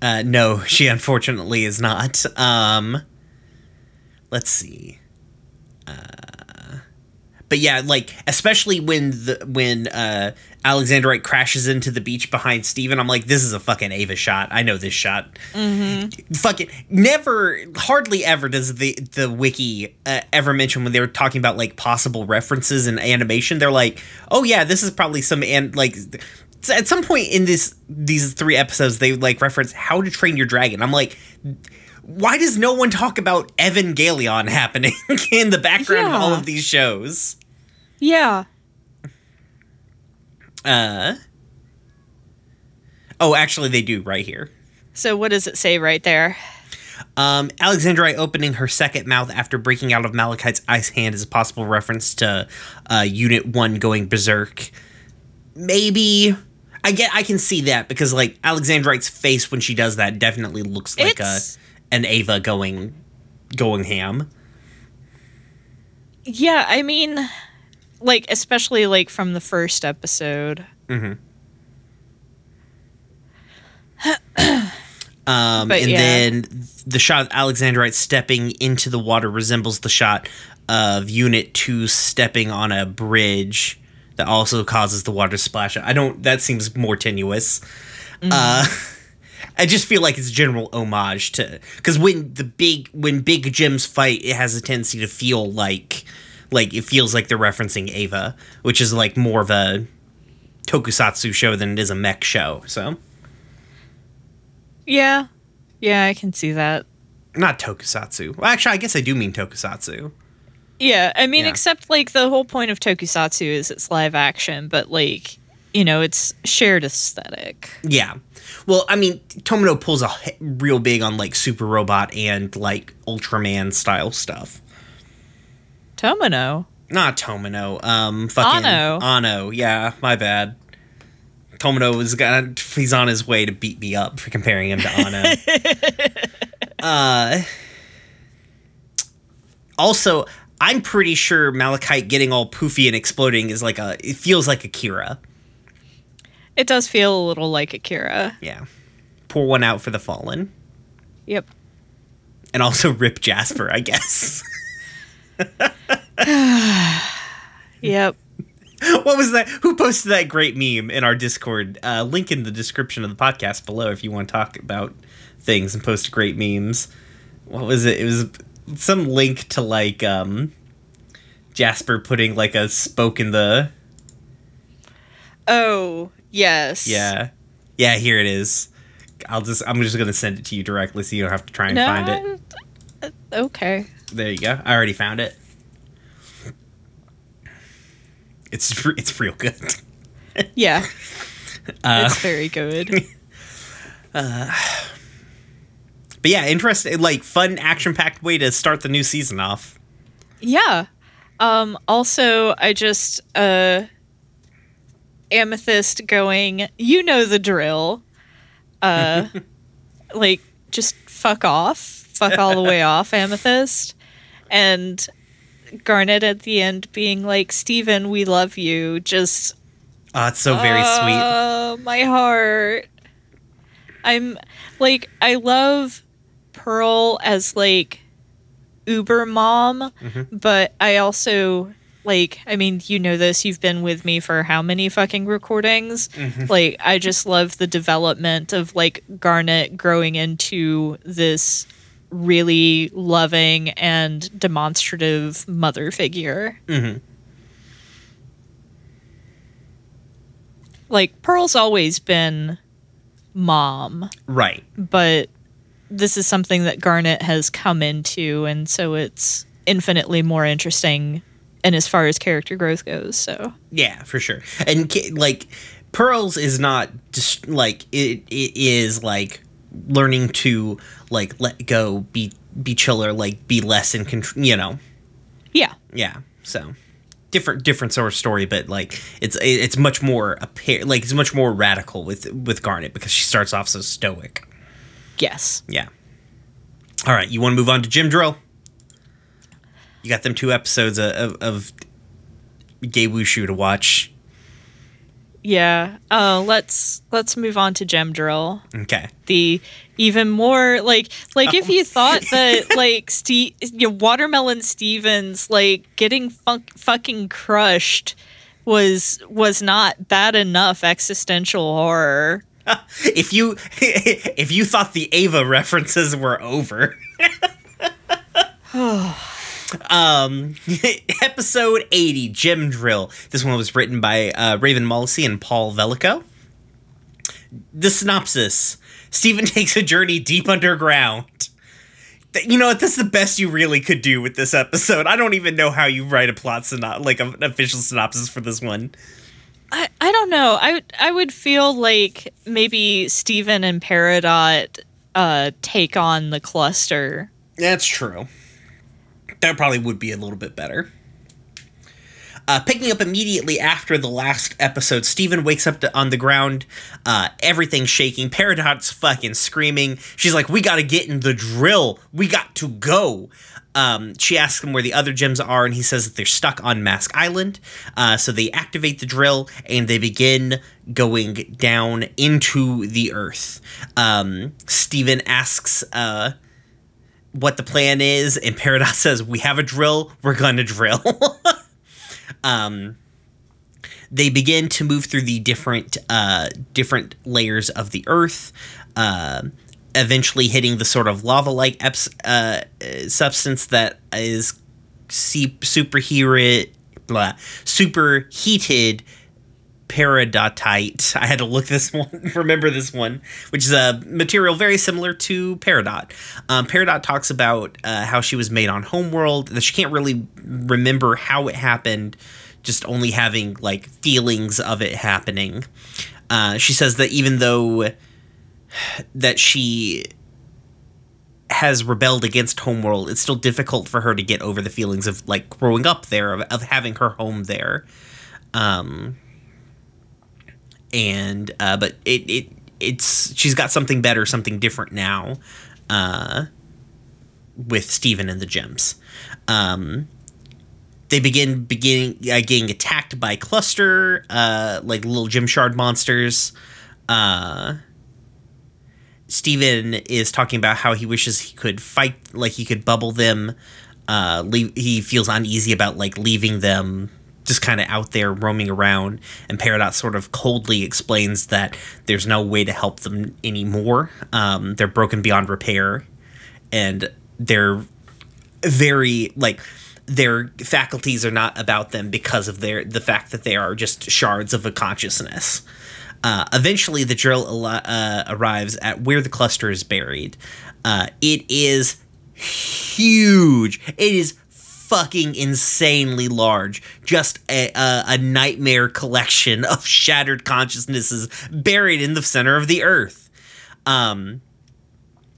Speaker 2: Uh, no, she unfortunately is not. Um, let's see. Uh, but yeah, like especially when the when uh, Alexandrite crashes into the beach behind Steven, I'm like, this is a fucking Eva shot. I know this shot. Mm-hmm. Fucking never, hardly ever does the the wiki uh, ever mention when they were talking about like possible references and animation. They're like, oh yeah, this is probably some and like at some point in this these three episodes they like reference how to train your dragon i'm like why does no one talk about evangelion happening in the background of all of these shows
Speaker 1: Yeah.
Speaker 2: Uh oh actually they do right here
Speaker 1: So what does it say right there?
Speaker 2: um, Alexandrite opening her second mouth after breaking out of Malachite's ice hand is a possible reference to uh, Unit One going berserk. Maybe I get I can see that because like Alexandrite's face when she does that definitely looks like a
Speaker 1: It's-
Speaker 2: an Eva going going ham.
Speaker 1: Yeah, I mean, like especially like from the first episode.
Speaker 2: Um,
Speaker 1: But
Speaker 2: and
Speaker 1: yeah.
Speaker 2: then the shot of Alexandrite stepping into the water resembles the shot of Unit 2 stepping on a bridge that also causes the water to splash. I don't, that seems more tenuous. Uh, I just feel like it's general homage to, because when the big, when big gems fight, it has a tendency to feel like, like it feels like they're referencing Eva, which is like more of a tokusatsu show than it is a mech show. So
Speaker 1: Yeah. Yeah, I can see that.
Speaker 2: not tokusatsu. Well, actually, I guess I do mean tokusatsu.
Speaker 1: Yeah, I mean,
Speaker 2: Yeah.
Speaker 1: except like the whole point of tokusatsu is it's live action, but like, you know, it's shared aesthetic.
Speaker 2: Yeah. Well, I mean, Tomino pulls a h- real big on like Super Robot and like Ultraman style stuff.
Speaker 1: Tomino.
Speaker 2: Not Tomino. Um, fucking
Speaker 1: Anno.
Speaker 2: Anno. Yeah, my bad. Tomino is gonna. He's on his way to beat me up for comparing him to Anno. uh. Also, I'm pretty sure Malachite getting all poofy and exploding is like a. It feels like Akira.
Speaker 1: It does feel a little like Akira.
Speaker 2: Yeah. Pour one out for the fallen,
Speaker 1: Yep.
Speaker 2: and also rip Jasper, I guess.
Speaker 1: Yep.
Speaker 2: what was that? Who posted that great meme in our Discord? Uh, link in the description of the podcast below if you want to talk about things and post great memes. What was it? It was some link to like um, Jasper putting like a spoke in the
Speaker 1: Oh, yes.
Speaker 2: yeah yeah. Here it is. I'll just I'm just gonna send it to you directly so you don't have to try and
Speaker 1: No,
Speaker 2: find it.
Speaker 1: Okay.
Speaker 2: There you go. I already found it. It's it's real good.
Speaker 1: Yeah,
Speaker 2: Uh,
Speaker 1: it's very good.
Speaker 2: But yeah, interesting, like fun, action-packed way to start the new season off.
Speaker 1: Yeah. Um also I just uh Amethyst going, you know the drill. Uh like just fuck off. Fuck all the way off, Amethyst. And Garnet at the end being like, Steven, we love you. Just
Speaker 2: Oh, it's so very ah, sweet.
Speaker 1: Oh, my heart. I'm like I love Pearl as like uber mom, mm-hmm. but I also like I mean, you know this, you've been with me for how many fucking recordings? Mm-hmm. Like I just love the development of like Garnet growing into this really loving and demonstrative mother figure.
Speaker 2: Mhm.
Speaker 1: Like Pearl's always been mom,
Speaker 2: Right.
Speaker 1: but this is something that Garnet has come into, and so it's infinitely more interesting. And as far as character growth goes, so
Speaker 2: Yeah, for sure. And like, Pearls is not just like it. It is like learning to like let go, be be chiller, like be less in control. You know.
Speaker 1: yeah,
Speaker 2: Yeah. So different different sort of story, but like it's it's much more apparent. Like it's much more radical with with Garnet because she starts off so stoic.
Speaker 1: yes,
Speaker 2: Yeah. All right, you want to move on to Gem Drill? You got them two episodes of, of, of Gay Wushu to watch.
Speaker 1: Yeah. Uh, let's let's move on to Gem Drill.
Speaker 2: Okay.
Speaker 1: the even more like like if you thought that like Steve you know, watermelon Stevens like getting funk, fucking crushed was was not bad enough existential horror.
Speaker 2: If you if you thought the Eva references were over. um episode 80 Gem Drill. This one was written by uh, Raven Molisee and Paul Villeco. The synopsis. Steven takes a journey deep underground. You know what? That's the best you really could do with this episode. I don't even know how you write a plot synop like an official synopsis for this one.
Speaker 1: I, I don't know. I I would feel like maybe Steven and Peridot uh take on the cluster.
Speaker 2: That's true. That probably would be a little bit better. Uh, picking up immediately after the last episode, Steven wakes up to, on the ground, uh, everything's shaking. Peridot's fucking screaming. She's like, We gotta get in the drill. We got to go. Um, she asks him where the other gems are, and he says that they're stuck on Mask Island. Uh, so they activate the drill and they begin going down into the earth. Um, Steven asks, uh, what the plan is, and Peridot says, "We have a drill. We're gonna drill." um, they begin to move through the different uh, different layers of the earth, uh, eventually hitting the sort of lava-like eps- uh, substance that is see- superheated, blah, superheated peridotite. I had to look this one, remember this one, which is a material very similar to peridot. Um, peridot talks about uh, how she was made on Homeworld, that she can't really remember how it happened, just only having like feelings of it happening. Uh, she says that even though that she has rebelled against homeworld it's still difficult for her to get over the feelings of like growing up there of, of having her home there um and uh but it it it's she's got something better something different now uh with Steven and the gems um they begin beginning uh, getting attacked by cluster uh like little gem shard monsters uh Steven is talking about how he wishes he could fight, like he could bubble them. Uh, leave, he feels uneasy about like leaving them just kind of out there roaming around. And Peridot sort of coldly explains that there's no way to help them anymore. Um, they're broken beyond repair, and they're very like their faculties are not about them because of their the fact that they are just shards of a consciousness. Uh, eventually, the drill uh, arrives at where the cluster is buried. Uh, it is huge. It is fucking insanely large. Just a, a, a nightmare collection of shattered consciousnesses buried in the center of the earth. Um,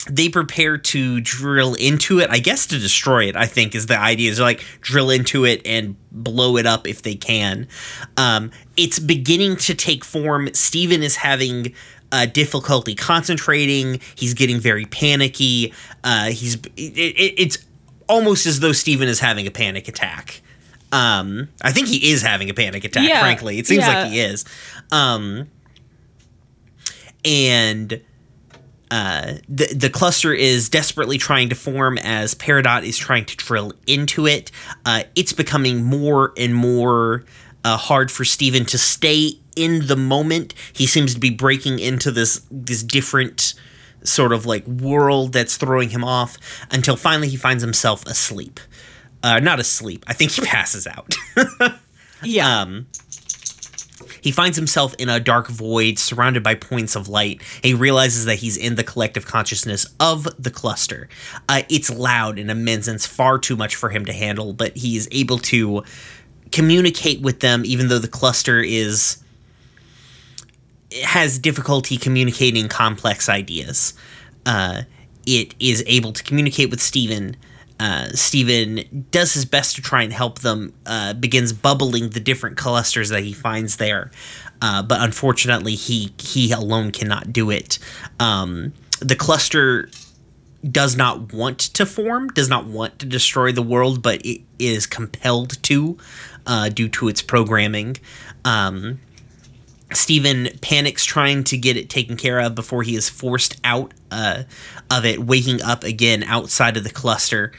Speaker 2: they prepare to drill into it. I guess to destroy it. I think is the idea. Is like drill into it and blow it up if they can. Um, it's beginning to take form. Steven is having uh, difficulty concentrating. He's getting very panicky. Uh, he's it, it, it's almost as though Steven is having a panic attack. Um, I think he is having a panic attack.
Speaker 1: Yeah.
Speaker 2: Frankly, it seems
Speaker 1: Yeah.
Speaker 2: like he is. Um, and uh, the the cluster is desperately trying to form as Peridot is trying to drill into it. Uh, it's becoming more and more uh, hard for Steven to stay in the moment. He seems to be breaking into this this different sort of like world that's throwing him off until finally he finds himself asleep. Uh, not asleep. I think he passes out.
Speaker 1: Yeah.
Speaker 2: Um, he finds himself in a dark void surrounded by points of light. He realizes that he's in the collective consciousness of the cluster. Uh, it's loud and immense and it's far too much for him to handle, but he is able to communicate with them even though the cluster is has difficulty communicating complex ideas. Uh, it is able to communicate with Steven. Uh, Steven does his best to try and help them, uh, begins bubbling the different clusters that he finds there. Uh, but unfortunately, he he alone cannot do it. Um, the cluster does not want to form, does not want to destroy the world, but it is compelled to uh, due to its programming. Um, Steven panics trying to get it taken care of before he is forced out uh, of it, waking up again outside of the cluster.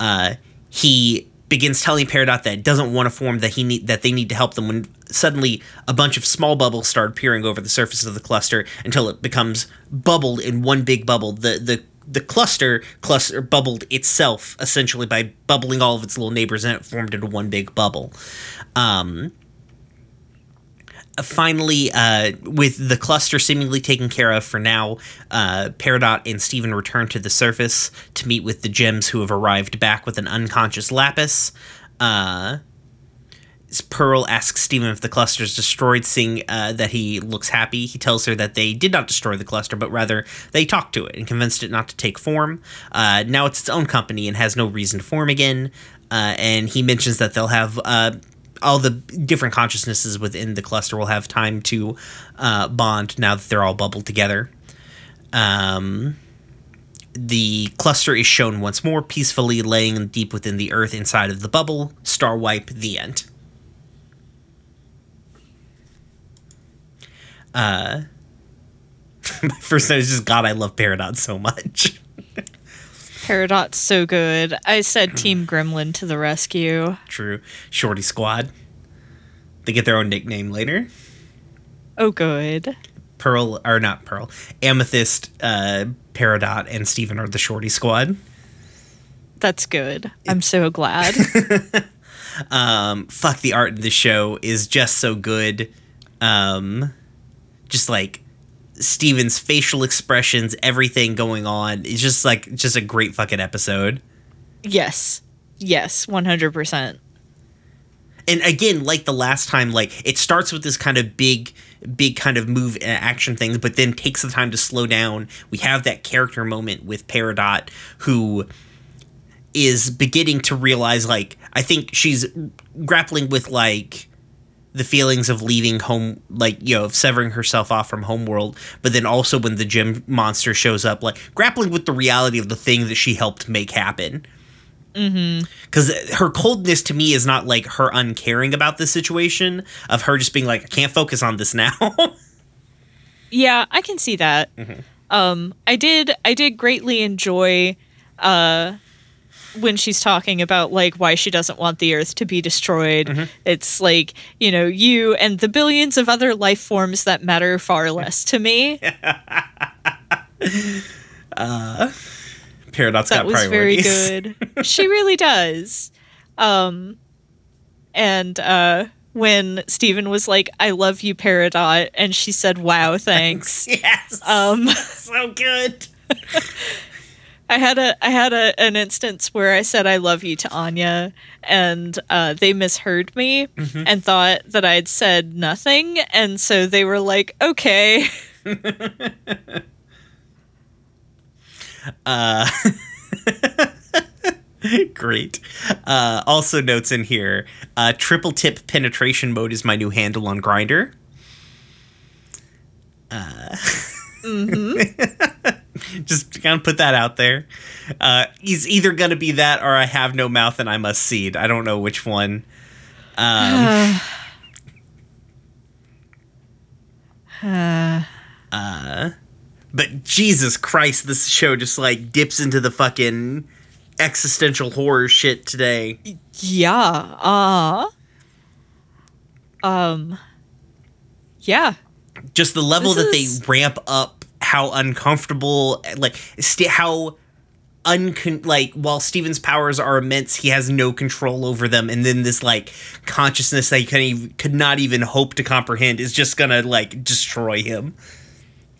Speaker 2: Uh, he begins telling Peridot that it doesn't want to form, that he need that they need to help them. When suddenly a bunch of small bubbles start appearing over the surface of the cluster until it becomes bubbled in one big bubble. The the the cluster cluster bubbled itself essentially by bubbling all of its little neighbors, and it formed into one big bubble. Um, finally, uh, with the cluster seemingly taken care of for now, uh, Peridot and Steven return to the surface to meet with the gems who have arrived back with an unconscious Lapis. Uh, Pearl asks Steven if the cluster is destroyed, seeing uh, that he looks happy. He tells her that they did not destroy the cluster, but rather they talked to it and convinced it not to take form. Uh, now it's its own company and has no reason to form again. Uh, and he mentions that they'll have uh, all the different consciousnesses within the cluster will have time to uh, bond now that they're all bubbled together. Um, the cluster is shown once more, peacefully laying deep within the earth inside of the bubble. Star wipe, the end. Uh, my first note is just God, I love Peridot so much.
Speaker 1: Peridot's so good. I said Team Gremlin to the rescue.
Speaker 2: True. Shorty Squad. They get their own nickname later.
Speaker 1: Oh, good.
Speaker 2: Pearl, or not Pearl, Amethyst, uh, Peridot, and Steven are the Shorty Squad.
Speaker 1: That's good. I'm so glad.
Speaker 2: Um, fuck, the art in the show is just so good. Um, just like Steven's facial expressions, everything going on. It's just like just a great fucking episode.
Speaker 1: Yes. Yes, 100%.
Speaker 2: And again, like the last time, like it starts with this kind of big, big kind of move and action things, but then takes the time to slow down. We have that character moment with Peridot, who is beginning to realize, like, I think she's grappling with like the feelings of leaving home, like, you know, of severing herself off from homeworld, but then also when the gym monster shows up, like, grappling with the reality of the thing that she helped make happen. Because her coldness to me is not like her uncaring about the situation, of her just being like, I can't focus on this now.
Speaker 1: Yeah, I can see that. Um, I did. I did greatly enjoy uh, when she's talking about like why she doesn't want the Earth to be destroyed. It's like you know you and the billions of other life forms that matter far less to me.
Speaker 2: Peridot's
Speaker 1: that
Speaker 2: got
Speaker 1: was very good. she really does. Um, and uh, when Steven was like, "I love you, Peridot," and she said, "Wow, thanks."
Speaker 2: yes.
Speaker 1: um,
Speaker 2: so good.
Speaker 1: I had a I had a, an instance where I said I love you to Anya, and uh, they misheard me and thought that I had said nothing, and so they were like, "Okay."
Speaker 2: Great. Uh, also notes in here, uh, triple tip penetration mode is my new handle on Grindr. Uh, just gonna put that out there. Uh, he's either gonna be that or I have no mouth and I must seed. I don't know which one. Um, but Jesus Christ, this show just like dips into the fucking existential horror shit today.
Speaker 1: yeah. Uh. Um. Yeah.
Speaker 2: just the level
Speaker 1: This
Speaker 2: that
Speaker 1: is-
Speaker 2: they ramp up how uncomfortable like st- how uncon like while Steven's powers are immense he has no control over them and then this like consciousness that he could, even, could not even hope to comprehend is just gonna like destroy him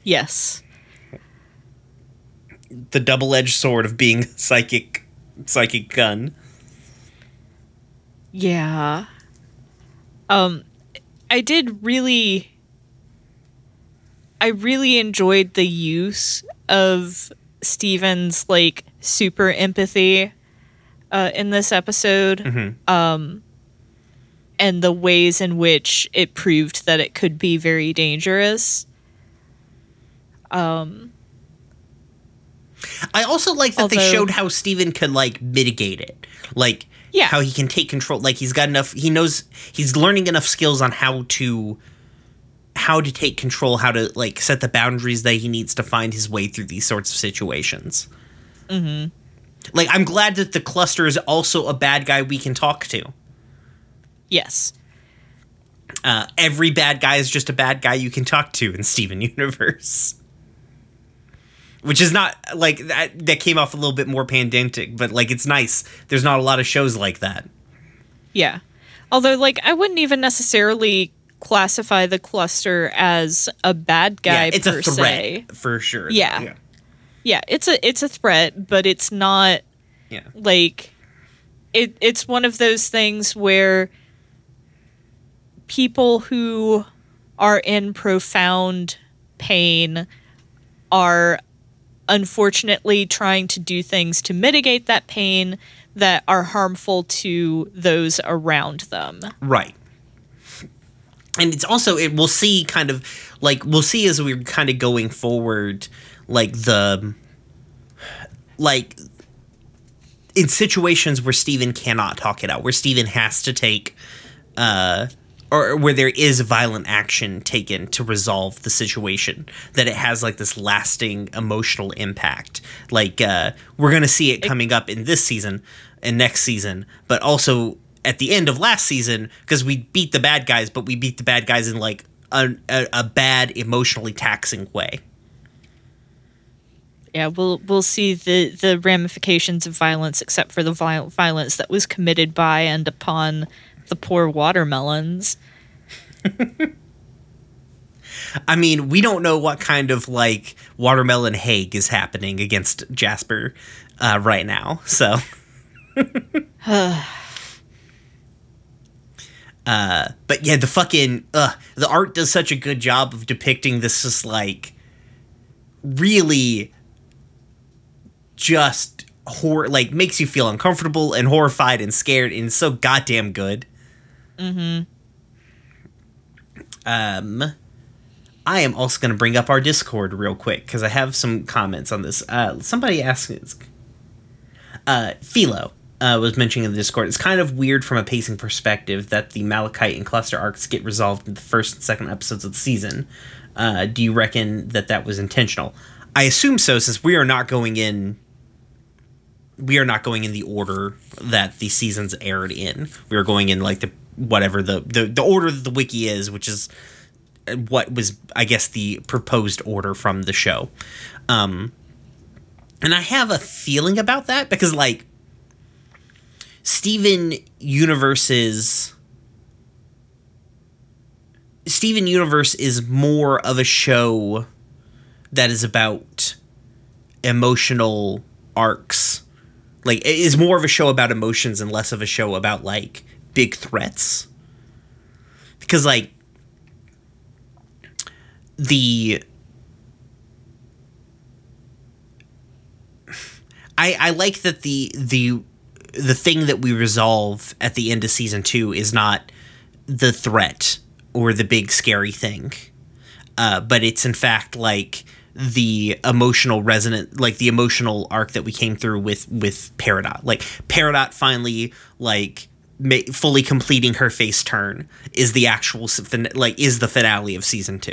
Speaker 1: Yes.
Speaker 2: the double-edged sword of being psychic psychic gun
Speaker 1: Yeah. Um I did really I really enjoyed the use of Steven's like super empathy uh in this episode. Um and the ways in which it proved that it could be very dangerous.
Speaker 2: I also like that they showed how Steven could like mitigate it. Like
Speaker 1: Yeah.
Speaker 2: how he can take control like he's got enough he knows he's learning enough skills on how to how to take control, how to like set the boundaries that he needs to find his way through these sorts of situations. Mm-hmm. Like I'm glad that the cluster is also a bad guy we can talk to.
Speaker 1: Yes.
Speaker 2: Uh, every bad guy is just a bad guy you can talk to in Steven Universe. Which is not like that that came off a little bit more pandemic, but like it's nice. There's not a lot of shows like that.
Speaker 1: Yeah. Although, like, I wouldn't even necessarily classify the cluster as a bad guy
Speaker 2: yeah, it's
Speaker 1: per
Speaker 2: a threat
Speaker 1: se.
Speaker 2: for sure.
Speaker 1: Yeah.
Speaker 2: yeah.
Speaker 1: Yeah, it's a it's a threat, but it's not
Speaker 2: Yeah.
Speaker 1: like it. It's one of those things where people who are in profound pain are unfortunately trying to do things to mitigate that pain that are harmful to those around them.
Speaker 2: Right. And it's also it we'll see kind of like we'll see as we're kind of going forward like the like in situations where Steven cannot talk it out, where Steven has to take uh or where there is violent action taken to resolve the situation that it has like this lasting emotional impact. Like uh we're gonna see it coming up in this season and next season but also at the end of last season because we beat the bad guys but we beat the bad guys in like a, a, a bad emotionally taxing way
Speaker 1: Yeah, we'll we'll see the the ramifications of violence, except for the viol- violence that was committed by and upon the poor watermelons.
Speaker 2: I mean, we don't know what kind of like watermelon Hague is happening against Jasper uh, right now. So, uh, but yeah, the fucking uh, the art does such a good job of depicting this just like really just hor like makes you feel uncomfortable and horrified and scared and so goddamn good.
Speaker 1: Mm-hmm.
Speaker 2: Um, I am also going to bring up our Discord real quick because I have some comments on this. Uh, somebody asked, uh, Philo uh, was mentioning in the Discord. It's kind of weird from a pacing perspective that the Malachite and Cluster arcs get resolved in the first and second episodes of the season. Uh, do you reckon that that was intentional? I assume so, since we are not going in. We are not going in the order that the seasons aired in. We are going in like the whatever the, the the order that the wiki is, which is what was I guess the proposed order from the show. Um and I have a feeling about that because like Steven Universe's Steven Universe is more of a show that is about emotional arcs. Like it is more of a show about emotions and less of a show about like big threats. Because like the I I like that the the the thing that we resolve at the end of season 2 is not the threat or the big scary thing. Uh, but it's in fact like the emotional resonant like the emotional arc that we came through with with Peridot. Like Peridot finally like ma- fully completing her face turn is the actual like is the finale of season 2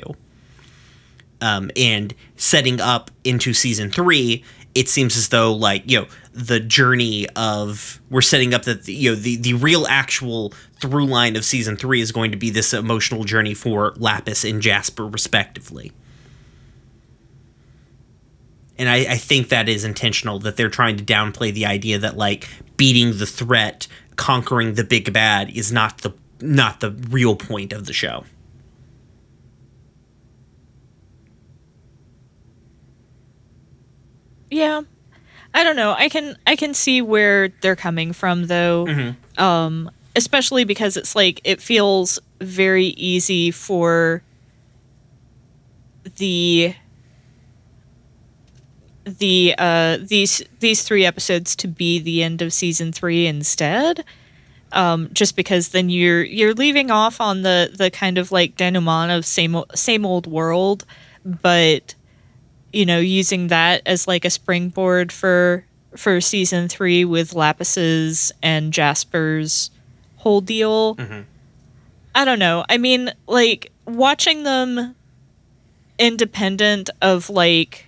Speaker 2: um, and setting up into season three, it seems as though like you know the journey of we're setting up that you know the the real actual through line of season three is going to be this emotional journey for Lapis and Jasper respectively. And I, I think that is intentional that they're trying to downplay the idea that like beating the threat, conquering the big bad is not the not the real point of the show.
Speaker 1: Yeah. I don't know. I can I can see where they're coming from though.
Speaker 2: Mhm.
Speaker 1: Um especially because it's like it feels very easy for the the uh these these three episodes to be the end of season 3 instead. Um, just because then you're you're leaving off on the the kind of like denouement of same same old world, but you know using that as like a springboard for for season three with Lapis's and Jasper's whole deal. Mm-hmm. I don't know. I mean, like watching them independent of like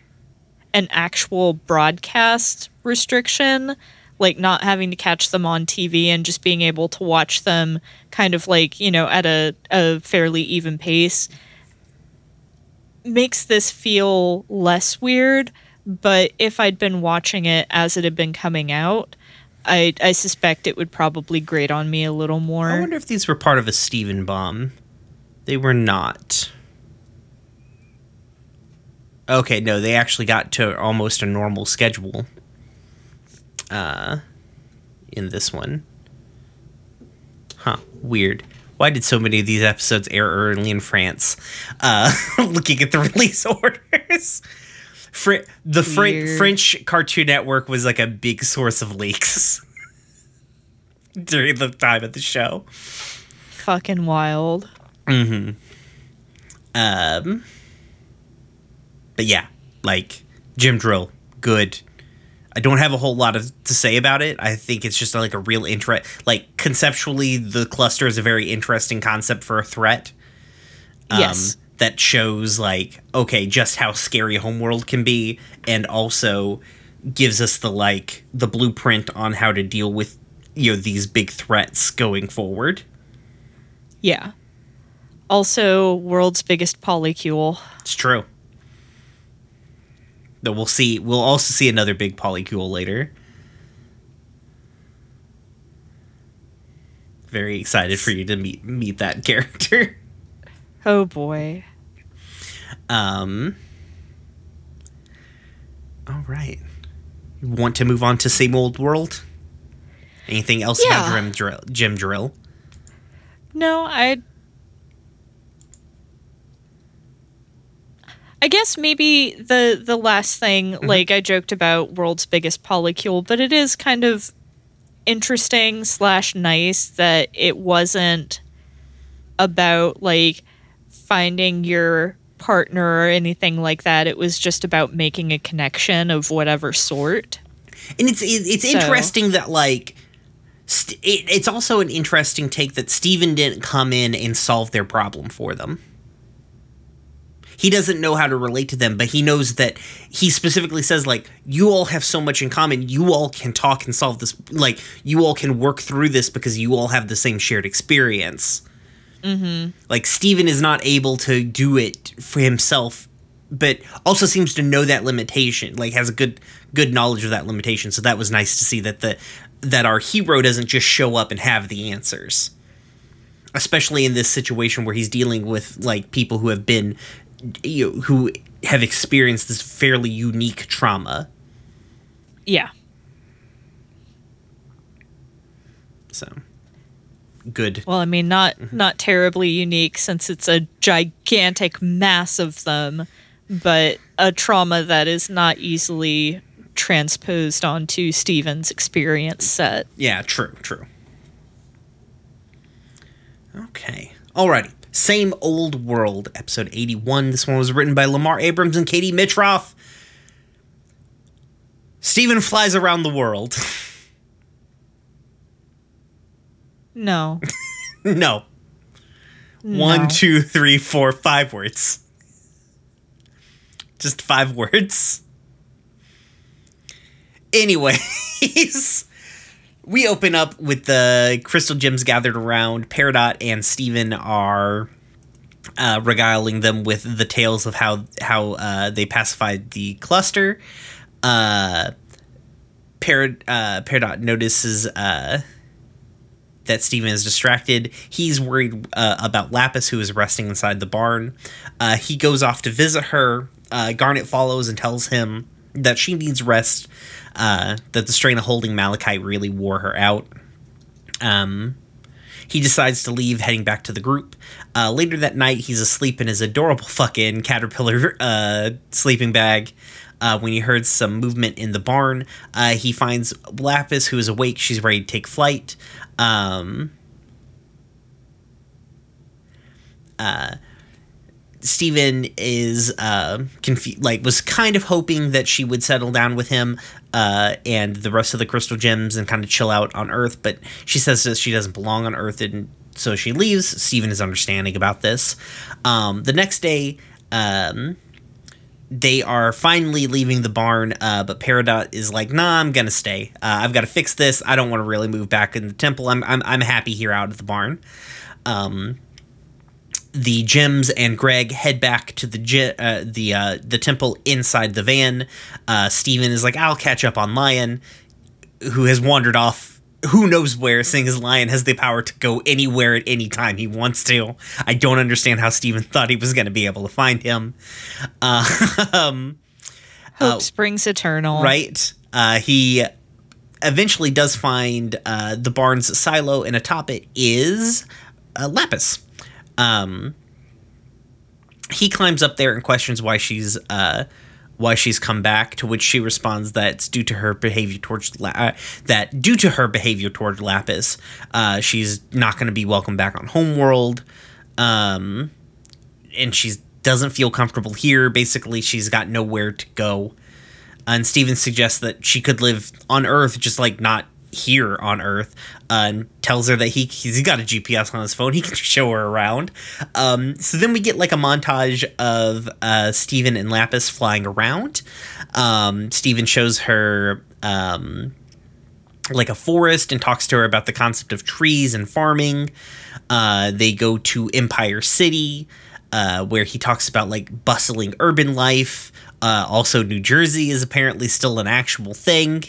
Speaker 1: an actual broadcast restriction, like not having to catch them on TV and just being able to watch them kind of like, you know, at a, a fairly even pace makes this feel less weird. But if I'd been watching it as it had been coming out, I, I suspect it would probably grate on me a little more.
Speaker 2: I wonder if these were part of a Steven bomb. They were not. Okay, no, they actually got to almost a normal schedule. Uh, in this one. Huh, weird. Why did so many of these episodes air early in France? Uh, looking at the release orders. Fr- the Fr- French Cartoon Network was like a big source of leaks during the time of the show.
Speaker 1: Fucking wild. Mm-hmm.
Speaker 2: Um, but yeah, like Gem Drill, good. I don't have a whole lot of, to say about it. I think it's just like a real interest. Like conceptually, the cluster is a very interesting concept for a threat. Um,
Speaker 1: Yes.
Speaker 2: That shows like okay, just how scary Homeworld can be, and also gives us the like the blueprint on how to deal with you know these big threats going forward.
Speaker 1: Yeah. Also, world's biggest polycule.
Speaker 2: It's true. That we'll see. We'll also see another big polycule later. Very excited for you to meet meet that character.
Speaker 1: Oh boy.
Speaker 2: Um. All right. Want to move on to same old world? Anything else
Speaker 1: Yeah.
Speaker 2: about Drill? Gem Drill?
Speaker 1: No, I. I guess maybe the the last thing,
Speaker 2: Mm-hmm.
Speaker 1: like I joked about world's biggest polycule, but it is kind of interesting slash nice that it wasn't about like finding your partner or anything like that. It was just about making a connection of whatever sort.
Speaker 2: And it's it's
Speaker 1: So-
Speaker 2: interesting that like. St- it, it's also an interesting take that Steven didn't come in and solve their problem for them. He doesn't know how to relate to them, but he knows that he specifically says like you all have so much in common. You all can talk and solve this. Like you all can work through this because you all have the same shared experience. Mm-hmm. Like Steven is not able to do it for himself, but also seems to know that limitation. Like has a good good knowledge of that limitation. So that was nice to see that the that our hero doesn't just show up and have the answers especially in this situation where he's dealing with like people who have been you know, who have experienced this fairly unique trauma
Speaker 1: Yeah.
Speaker 2: so good
Speaker 1: Well, I mean, not
Speaker 2: Mm-hmm.
Speaker 1: not terribly unique since it's a gigantic mass of them, but a trauma that is not easily transposed onto Steven's experience set.
Speaker 2: yeah true true okay alrighty same old world episode 81 this one was written by lamar abrams and katie mitroff Steven flies around the world.
Speaker 1: No.
Speaker 2: no.
Speaker 1: no.
Speaker 2: One, two, three, four, five words. Just five words. Anyways, we open up with the crystal gems gathered around. Peridot and Steven are uh, regaling them with the tales of how how uh, they pacified the cluster. Uh, uh, Peridot notices uh, that Steven is distracted. He's worried uh, about Lapis, who is resting inside the barn. Uh, he goes off to visit her. Uh, Garnet follows and tells him that she needs rest, uh, that the strain of holding Malachi really wore her out. Um, he decides to leave, heading back to the group. Uh, later that night, he's asleep in his adorable fucking caterpillar uh, sleeping bag. Uh, when he heard some movement in the barn, uh, he finds Lapis, who is awake. She's ready to take flight. Um, Steven is uh, confused, like was kind of hoping that she would settle down with him uh, and the rest of the crystal gems and kind of chill out on Earth, but she says that she doesn't belong on Earth, and so she leaves. Steven is understanding about this. Um, the next day, um, they are finally leaving the barn, uh, but Peridot is like, "Nah, I'm gonna stay. Uh, I've got to fix this. I don't want to really move back in the temple. I'm I'm, I'm happy here out at the barn." Um, the gems and Greg head back to the uh, the uh, the temple inside the van. Uh, Steven is like, "I'll catch up on Lion," who has wandered off. Who knows where? Seeing as Lion has the power to go anywhere at any time he wants to. I don't understand how Steven thought he was going to be able to find him. Uh, um,
Speaker 1: Hope springs eternal.
Speaker 2: right? Uh, he eventually does find uh, the barn's silo, and atop it is uh, Lapis. Um, he climbs up there and questions why she's uh, why she's come back. To which she responds that it's due to her behavior towards La- uh, that due to her behavior toward Lapis, uh, she's not going to be welcome back on Homeworld. Um, and she doesn't feel comfortable here. Basically, she's got nowhere to go. And Steven suggests that she could live on Earth, just like not here on Earth, uh, and tells her that he he's got a GPS on his phone. He can show her around. Um, so then we get like a montage of uh, Steven and Lapis flying around. Um, Steven shows her. Um, like a forest and talks to her about the concept of trees and farming. Uh, they go to Empire City, uh, where he talks about like bustling urban life. Uh, also, New Jersey is apparently still an actual thing.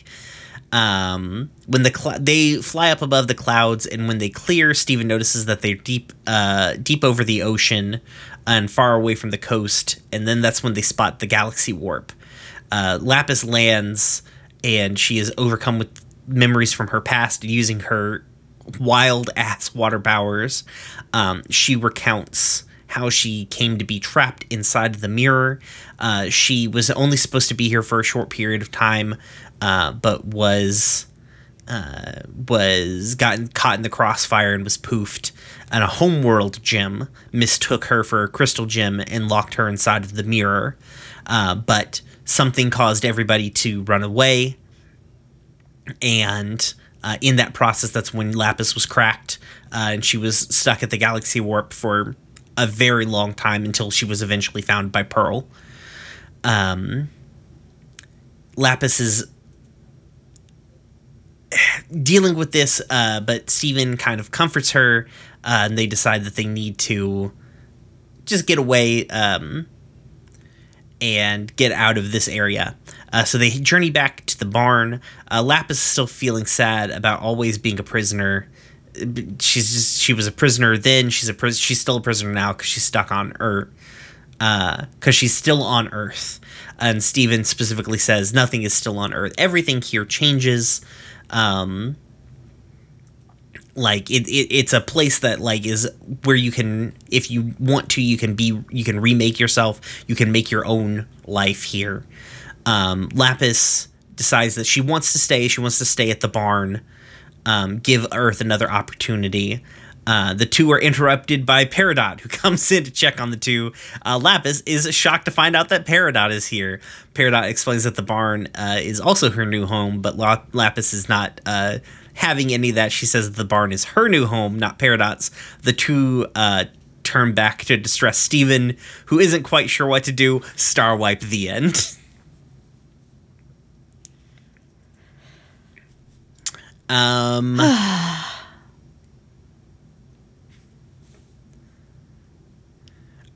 Speaker 2: Um, when the cl- they fly up above the clouds, and when they clear, Steven notices that they're deep, uh, deep over the ocean and far away from the coast. And then that's when they spot the galaxy warp. Uh, Lapis lands, and she is overcome with memories from her past. Using her wild ass water powers, um, she recounts how she came to be trapped inside the mirror. Uh, she was only supposed to be here for a short period of time, uh, but was uh, was gotten caught in the crossfire and was poofed. And a homeworld gem mistook her for a crystal gem and locked her inside of the mirror. Uh, but something caused everybody to run away, and uh, in that process, that's when Lapis was cracked, uh, and she was stuck at the galaxy warp for a very long time until she was eventually found by Pearl. Um, Lapis is dealing with this, uh, but Steven kind of comforts her, uh, and they decide that they need to just get away um, and get out of this area. Uh, so they journey back to the barn. Uh, Lapis is still feeling sad about always being a prisoner. She's just she was a prisoner then. She's a pris- she's still a prisoner now because she's stuck on Earth. Because uh, she's still on Earth, and Steven specifically says nothing is still on Earth. Everything here changes. Um, like it, it it's a place that like is where you can if you want to you can be you can remake yourself you can make your own life here um, lapis decides that she wants to stay she wants to stay at the barn um, give earth another opportunity uh, the two are interrupted by Peridot, who comes in to check on the two. Uh, Lapis is shocked to find out that Peridot is here. Peridot explains that the barn uh, is also her new home, but La- Lapis is not uh, having any of that. She says the barn is her new home, not Peridot's. The two uh, turn back to distress Steven, who isn't quite sure what to do. Star wipe the end. um.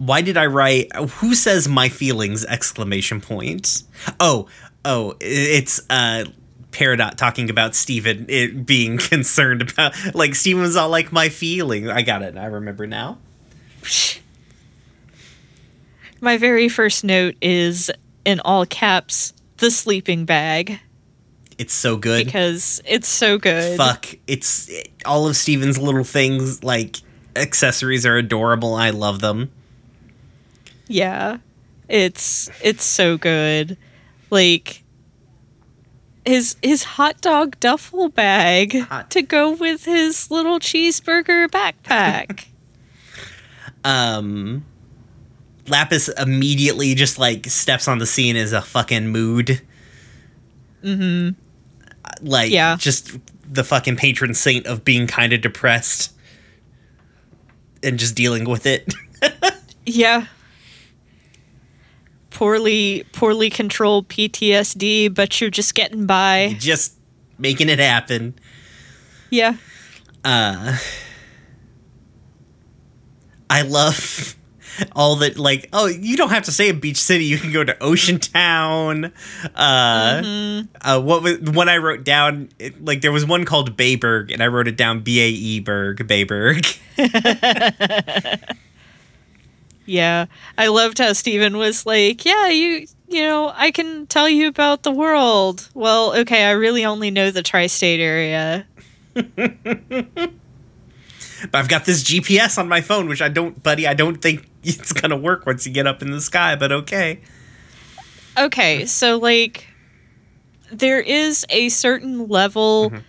Speaker 2: why did I write who says my feelings exclamation point? Oh, oh, it's uh Peridot talking about Steven it being concerned about like Steven was all like my feelings. I got it. I remember now.
Speaker 1: My very first note is in all caps the sleeping bag.
Speaker 2: It's so good
Speaker 1: because it's so good.
Speaker 2: Fuck, it's it, all of Steven's little things like accessories are adorable. I love them.
Speaker 1: Yeah. It's it's so good. Like his his hot dog duffel bag hot. to go with his little cheeseburger backpack.
Speaker 2: um Lapis immediately just like steps on the scene as a fucking mood.
Speaker 1: Mhm.
Speaker 2: Like yeah. just the fucking patron saint of being kind of depressed and just dealing with it.
Speaker 1: yeah poorly poorly controlled PTSD, but you're just getting by.
Speaker 2: Just making it happen.
Speaker 1: Yeah.
Speaker 2: Uh I love all that like oh you don't have to stay in beach city you can go to ocean town uh, mm-hmm. uh what was when i wrote down it, like there was one called bayberg and i wrote it down b-a-e-berg bayberg
Speaker 1: Yeah. I loved how Steven was like, Yeah, you you know, I can tell you about the world. Well, okay, I really only know the tri state area.
Speaker 2: but I've got this GPS on my phone, which I don't, buddy, I don't think it's gonna work once you get up in the sky, but okay.
Speaker 1: Okay, so like there is a certain level mm-hmm.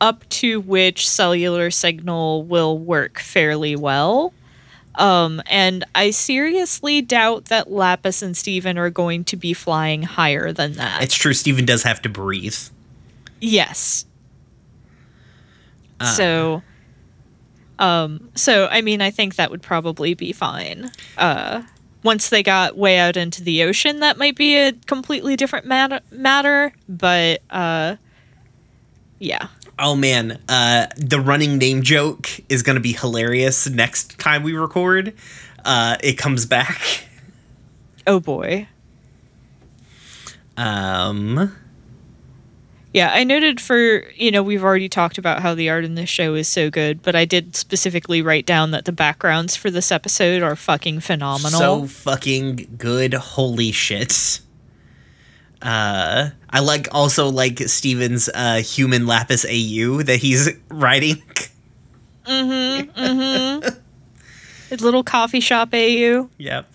Speaker 1: up to which cellular signal will work fairly well. Um, and I seriously doubt that Lapis and Steven are going to be flying higher than that.
Speaker 2: It's true, Steven does have to breathe.
Speaker 1: Yes. Uh. So um so I mean I think that would probably be fine. Uh once they got way out into the ocean that might be a completely different matter matter, but uh yeah.
Speaker 2: Oh man, uh, the running name joke is gonna be hilarious next time we record. Uh, it comes back.
Speaker 1: Oh boy.
Speaker 2: Um.
Speaker 1: Yeah, I noted for, you know, we've already talked about how the art in this show is so good, but I did specifically write down that the backgrounds for this episode are fucking phenomenal.
Speaker 2: So fucking good. Holy shit. Uh, I like also like Steven's uh, human lapis AU that he's writing.
Speaker 1: Mm-hmm. His little coffee shop AU.
Speaker 2: yep.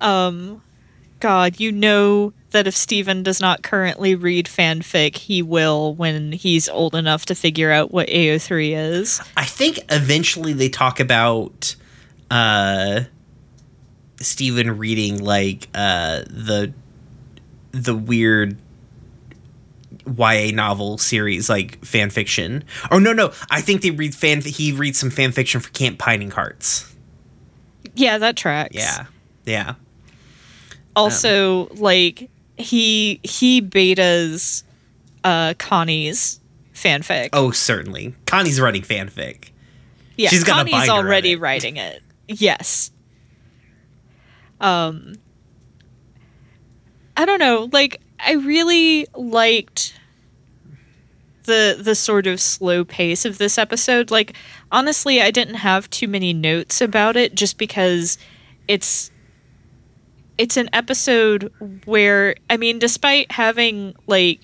Speaker 1: Um, God, you know that if Steven does not currently read fanfic, he will when he's old enough to figure out what AO3 is.
Speaker 2: I think eventually they talk about uh Steven reading like uh the the weird YA novel series like fan fiction. Or no no, I think they read fan he reads some fan fiction for Camp Pining Hearts.
Speaker 1: Yeah, that tracks.
Speaker 2: Yeah. Yeah.
Speaker 1: Also, like he he betas uh Connie's fanfic.
Speaker 2: Oh, certainly. Connie's writing fanfic.
Speaker 1: yeah,
Speaker 2: she's
Speaker 1: Connie's already
Speaker 2: it.
Speaker 1: writing it. Yes. Um I don't know, like I really liked the the sort of slow pace of this episode. Like honestly, I didn't have too many notes about it just because it's it's an episode where I mean, despite having like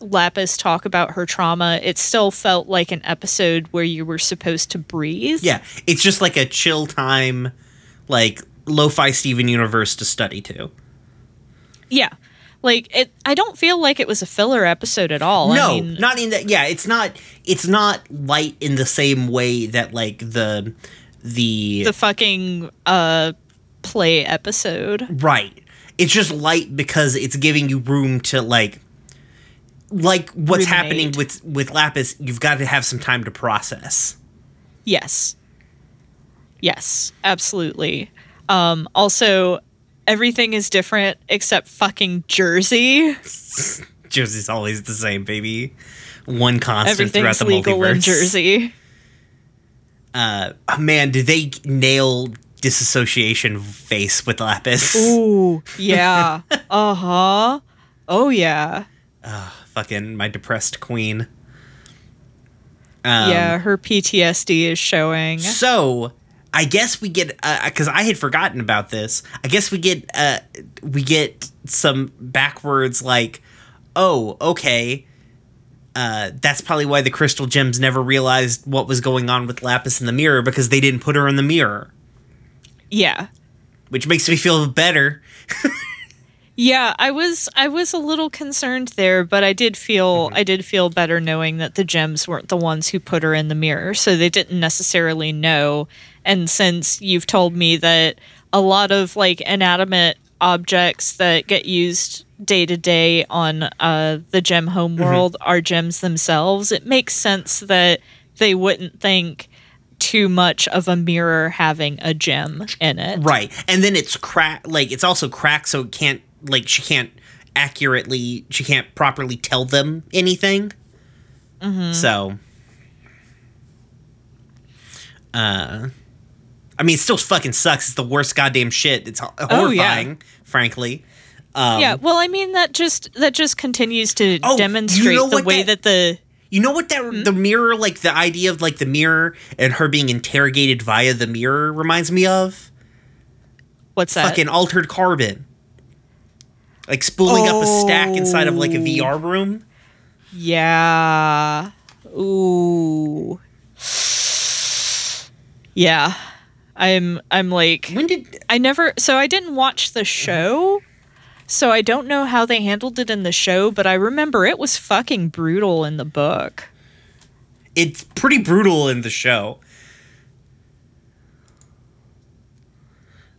Speaker 1: Lapis talk about her trauma, it still felt like an episode where you were supposed to breathe.
Speaker 2: Yeah, it's just like a chill time like lo-fi Steven universe to study to.
Speaker 1: Yeah. Like it I don't feel like it was a filler episode at all.
Speaker 2: no,
Speaker 1: I mean,
Speaker 2: not in that. Yeah, it's not. It's not light in the same way that like the the,
Speaker 1: the fucking uh play episode.
Speaker 2: right. It's just light because it's giving you room to like like what's
Speaker 1: Ruminate.
Speaker 2: happening with with Lapis. You've got to have some time to process.
Speaker 1: Yes. Yes, absolutely. Um also everything is different except fucking Jersey.
Speaker 2: Jersey's always the same, baby. One constant throughout the
Speaker 1: legal
Speaker 2: multiverse.
Speaker 1: in Jersey.
Speaker 2: Uh, man, did they nail disassociation face with Lapis?
Speaker 1: Ooh, yeah. uh-huh. Oh yeah.
Speaker 2: Uh, fucking my depressed queen. Um,
Speaker 1: yeah, her PTSD is showing.
Speaker 2: So I guess we get because I had forgotten about this. I guess we get uh, we get some backwards like, oh, okay. Uh, that's probably why the crystal gems never realized what was going on with Lapis in the mirror because they didn't put her in the mirror,
Speaker 1: Yeah.
Speaker 2: which makes me feel better.
Speaker 1: Yeah, I was I was a little concerned there, but I did feel
Speaker 2: Mm-hmm.
Speaker 1: I did feel better knowing that the gems weren't the ones who put her in the mirror, so they didn't necessarily know. And since you've told me that a lot of like inanimate objects that get used day to day on uh, the gem home
Speaker 2: Mm-hmm.
Speaker 1: world are gems themselves, it makes sense that they wouldn't think too much of a mirror having a gem in it.
Speaker 2: Right. And then it's crack like it's also cracked so it can't like she can't accurately she can't properly tell them anything. So uh I mean it still fucking sucks. It's the worst goddamn shit. It's ho-
Speaker 1: Oh, yeah.
Speaker 2: horrifying, frankly. Um,
Speaker 1: yeah, well, I mean that just that just continues to
Speaker 2: Oh, you
Speaker 1: demonstrate
Speaker 2: know
Speaker 1: the way
Speaker 2: that-
Speaker 1: that, the
Speaker 2: You know what that mm-hmm. the mirror like the idea of like the mirror and her being interrogated via the mirror reminds me of?
Speaker 1: what's that?
Speaker 2: Fucking altered carbon. Like spooling up a stack inside of like a
Speaker 1: Oh.
Speaker 2: VR room.
Speaker 1: yeah. Ooh. Yeah. I'm I'm like
Speaker 2: When did
Speaker 1: I never so I didn't watch the show. So I don't know how they handled it in the show, but I remember it was fucking brutal in the book.
Speaker 2: it's pretty brutal in the show.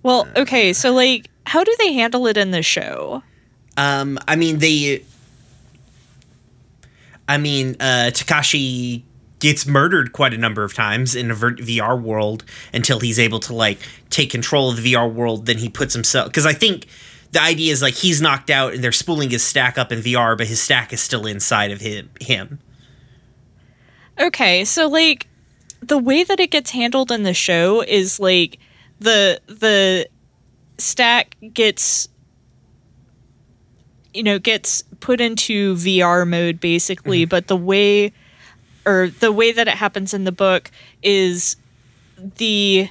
Speaker 1: Well, okay, so like how do they handle it in the show?
Speaker 2: Um, I mean they. I mean, uh, Takashi gets murdered quite a number of times in a VR world until he's able to like take control of the VR world. Then he puts himself because I think the idea is like he's knocked out and they're spooling his stack up in VR, but his stack is still inside of him. Him.
Speaker 1: Okay, so like the way that it gets handled in the show is like the the stack gets you know gets put into VR mode basically, mm-hmm. but the way or the way that it happens in the book is the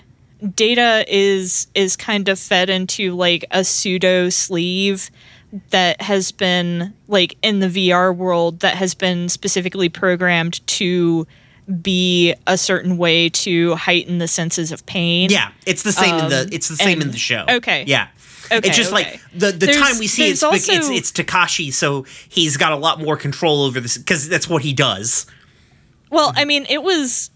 Speaker 1: data is is kind of fed into like a pseudo sleeve that has been like in the VR world that has been specifically programmed to be a certain way to heighten the senses of pain.
Speaker 2: Yeah, it's the same in the
Speaker 1: Um,
Speaker 2: it's the same in the show.
Speaker 1: okay.
Speaker 2: Yeah.
Speaker 1: Okay,
Speaker 2: it's just
Speaker 1: okay.
Speaker 2: like the the
Speaker 1: There's-
Speaker 2: time we see it's, bec- it's it's Takashi, so he's got a lot more control over this because that's what he does.
Speaker 1: Well, I mean, it was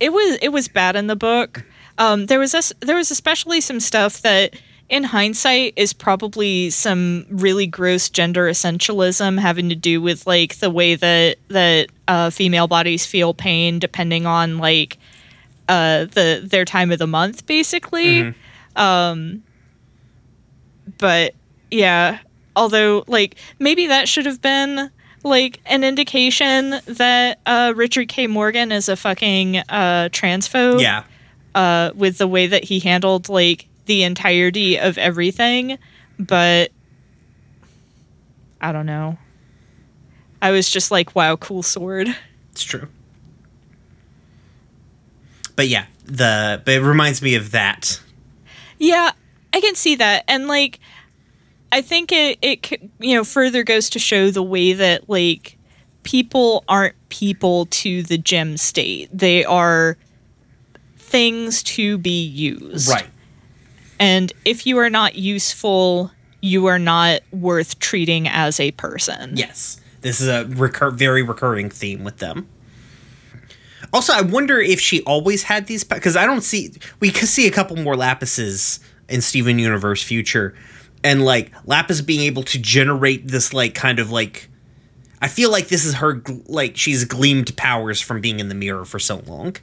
Speaker 1: it was it was bad in the book. Um, there was this, there was especially some stuff that in hindsight is probably some really gross gender essentialism having to do with like the way that that uh, female bodies feel pain depending on like uh, the their time of the month basically. Um, but yeah, although like maybe that should have been like an indication that uh, Richard K. Morgan is a fucking uh, transphobe.
Speaker 2: Yeah.
Speaker 1: Uh, with the way that he handled like the entirety of everything, but I don't know. I was just like, wow, cool sword.
Speaker 2: It's true. But yeah, the but it reminds me of that.
Speaker 1: Yeah, I can see that, and like, I think it it you know further goes to show the way that like people aren't people to the gem state; they are things to be used. Right. And if you are not useful, you are not worth treating as a person.
Speaker 2: Yes. This is a recur- very recurring theme with them. Also, I wonder if she always had these because I don't see we could see a couple more Lapises in Steven Universe future, and like Lapis being able to generate this like kind of like, I feel like this is her like she's gleamed powers from being in the mirror for so long.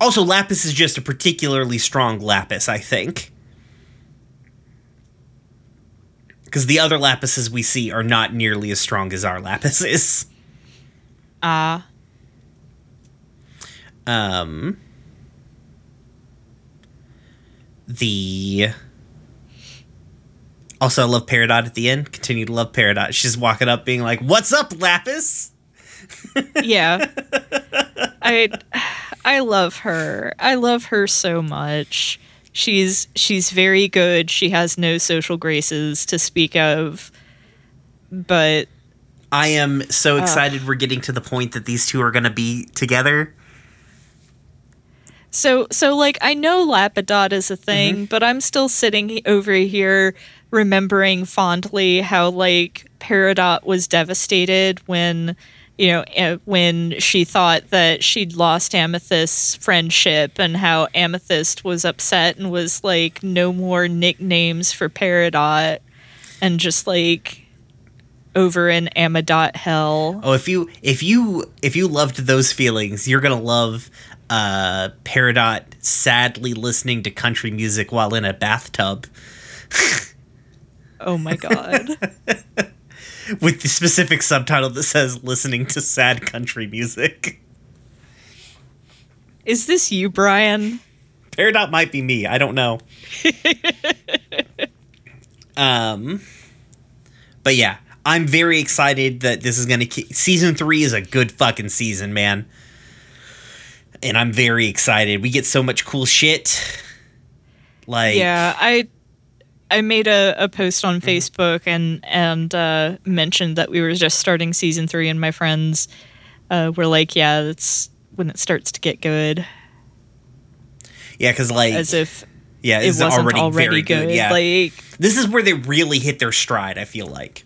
Speaker 2: Also, Lapis is just a particularly strong Lapis, I think. Because the other Lapises we see are not nearly as strong as our Lapis is.
Speaker 1: Ah.
Speaker 2: Um, the also I love Peridot at the end. Continue to love Peridot. She's walking up, being like, "What's up, Lapis?"
Speaker 1: yeah i i love her. I love her so much. She's she's very good. She has no social graces to speak of. But
Speaker 2: I am so excited we're getting to the point that these two are going to be together.
Speaker 1: so so like i know lapidot is a thing mm-hmm. but i'm still sitting over here remembering fondly how like peridot was devastated when you know eh, when she thought that she'd lost amethyst's friendship and how amethyst was upset and was like no more nicknames for peridot and just like over in amadot hell.
Speaker 2: Oh, if you if you if you loved those feelings, you're gonna love uh Peridot sadly listening to country music while in a bathtub.
Speaker 1: Oh my god
Speaker 2: with the specific subtitle that says listening to sad country music.
Speaker 1: is this you brian
Speaker 2: Peridot might be me. I don't know. um, but yeah, I'm very excited that this is gonna. Ke- season three is a good fucking season, man. And I'm very excited. We get so much cool shit. Like,
Speaker 1: Yeah, I I made a, a post on Facebook and and uh, mentioned that we were just starting season three, and my friends uh, were like, "Yeah, that's when it starts to get good,"
Speaker 2: yeah, because like,
Speaker 1: as if
Speaker 2: yeah,
Speaker 1: it wasn't
Speaker 2: already,
Speaker 1: already,
Speaker 2: very
Speaker 1: good.
Speaker 2: good. Yeah,
Speaker 1: Like
Speaker 2: this is where they really hit their stride. I feel like.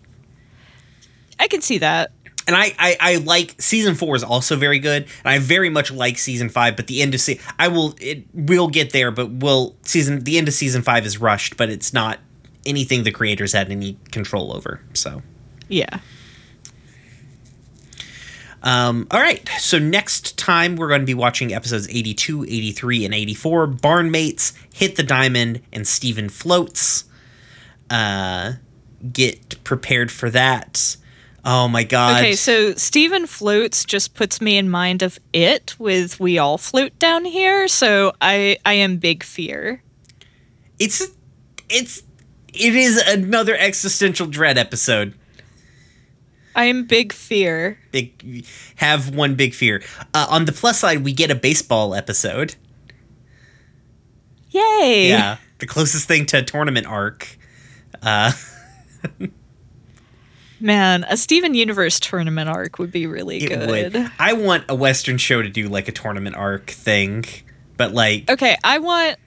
Speaker 1: I can see that.
Speaker 2: And I, I I like season four is also very good, and I very much like season five. But the end of se- I will it will get there, but will season the end of season five is rushed, but it's not anything the creators had any control over. So,
Speaker 1: Yeah.
Speaker 2: um, all right. So next time we're going to be watching episodes 82, 83, and 84. Barnmates, Hit the Diamond, and Steven Floats. Uh, get prepared for that. Oh my god.
Speaker 1: Okay, so Steven floats just puts me in mind of it with we all float down here. So I I am big fear.
Speaker 2: it's it's it is another existential dread episode.
Speaker 1: I am big fear.
Speaker 2: Big, have one big fear. Uh, on the plus side, we get a baseball episode.
Speaker 1: Yay!
Speaker 2: Yeah, the closest thing to a tournament arc. Uh,
Speaker 1: Man, a Steven Universe tournament arc would be really
Speaker 2: it
Speaker 1: good.
Speaker 2: would. I want a Western show to do like a tournament arc thing, but like,
Speaker 1: Okay, I want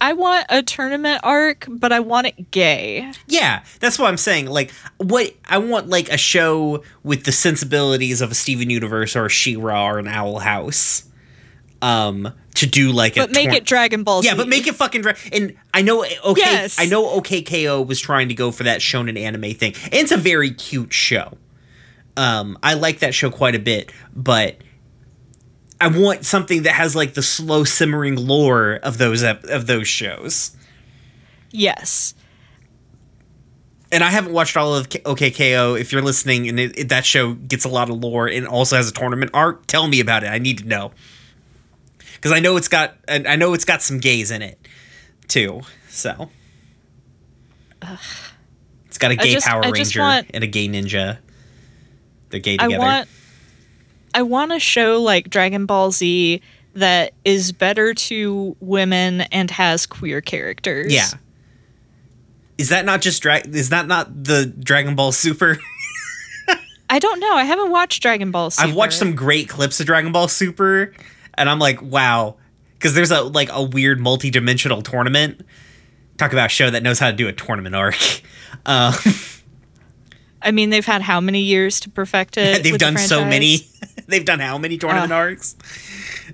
Speaker 1: I want a tournament arc, but I want it gay.
Speaker 2: yeah, that's what I'm saying. Like, what I want like a show with the sensibilities of a Steven Universe or a She-Ra or an Owl House. Um, to do like a
Speaker 1: But make
Speaker 2: tour-
Speaker 1: it Dragon Ball Z.
Speaker 2: Yeah, but make it fucking dra- and I know okay
Speaker 1: Yes.
Speaker 2: I know OKKO was trying to go for that shonen anime thing. And it's a very cute show. Um I like that show quite a bit, but I want something that has like the slow simmering lore of those ep- of those shows.
Speaker 1: Yes.
Speaker 2: And I haven't watched all of K- OKKO. If you're listening and it, it- that show gets a lot of lore and also has a tournament arc, tell me about it. I need to know. Cuz I know it's got and I know it's got some gays in it too. So It's got a gay
Speaker 1: just-
Speaker 2: Power
Speaker 1: I
Speaker 2: Ranger
Speaker 1: want-
Speaker 2: and a gay ninja. They're gay together.
Speaker 1: I want I want a show like Dragon Ball Z that is better to women and has queer characters.
Speaker 2: yeah. Is that not just dra- is that not the Dragon Ball Super?
Speaker 1: I don't know. I haven't watched Dragon Ball Super.
Speaker 2: I've watched some great clips of Dragon Ball Super, and I'm like, wow, because there's a like a weird multi-dimensional tournament. Talk about a show that knows how to do a tournament arc. Uh,
Speaker 1: I mean, they've had how many years to perfect it?
Speaker 2: they've
Speaker 1: with the
Speaker 2: done so many. they've done how many tournament
Speaker 1: Ugh.
Speaker 2: arcs?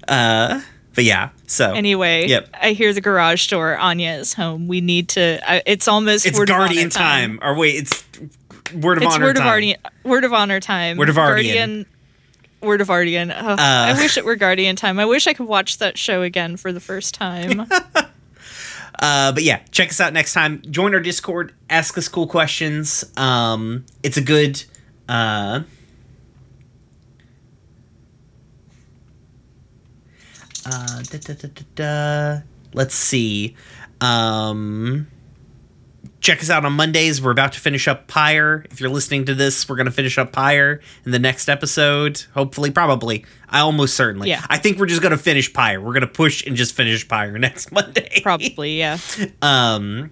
Speaker 2: Uh, but yeah, so
Speaker 1: Anyway,
Speaker 2: Yep.
Speaker 1: I hear the garage door. Anya is home. We need to. I, it's almost
Speaker 2: it's Guardian
Speaker 1: honor
Speaker 2: time. Or wait, it's Word of
Speaker 1: It's
Speaker 2: Honor
Speaker 1: word
Speaker 2: time.
Speaker 1: of Guardian. Word of honor time.
Speaker 2: Word of Ardian.
Speaker 1: Guardian. Word of Guardian. Oh, I wish it were Guardian time. I wish I could watch that show again for the first time.
Speaker 2: Uh, but yeah, check us out next time. Join our Discord. Ask us cool questions. Um, it's a good. Uh, uh, da, da, da, da, da. Let's see. Um, check us out on Mondays. We're about to finish up Pyre. If you're listening to this, we're going to finish up Pyre in the next episode. Hopefully, probably. I almost certainly.
Speaker 1: Yeah.
Speaker 2: I think we're just going to finish Pyre. We're going to push and just finish Pyre next Monday.
Speaker 1: Probably, yeah.
Speaker 2: Um,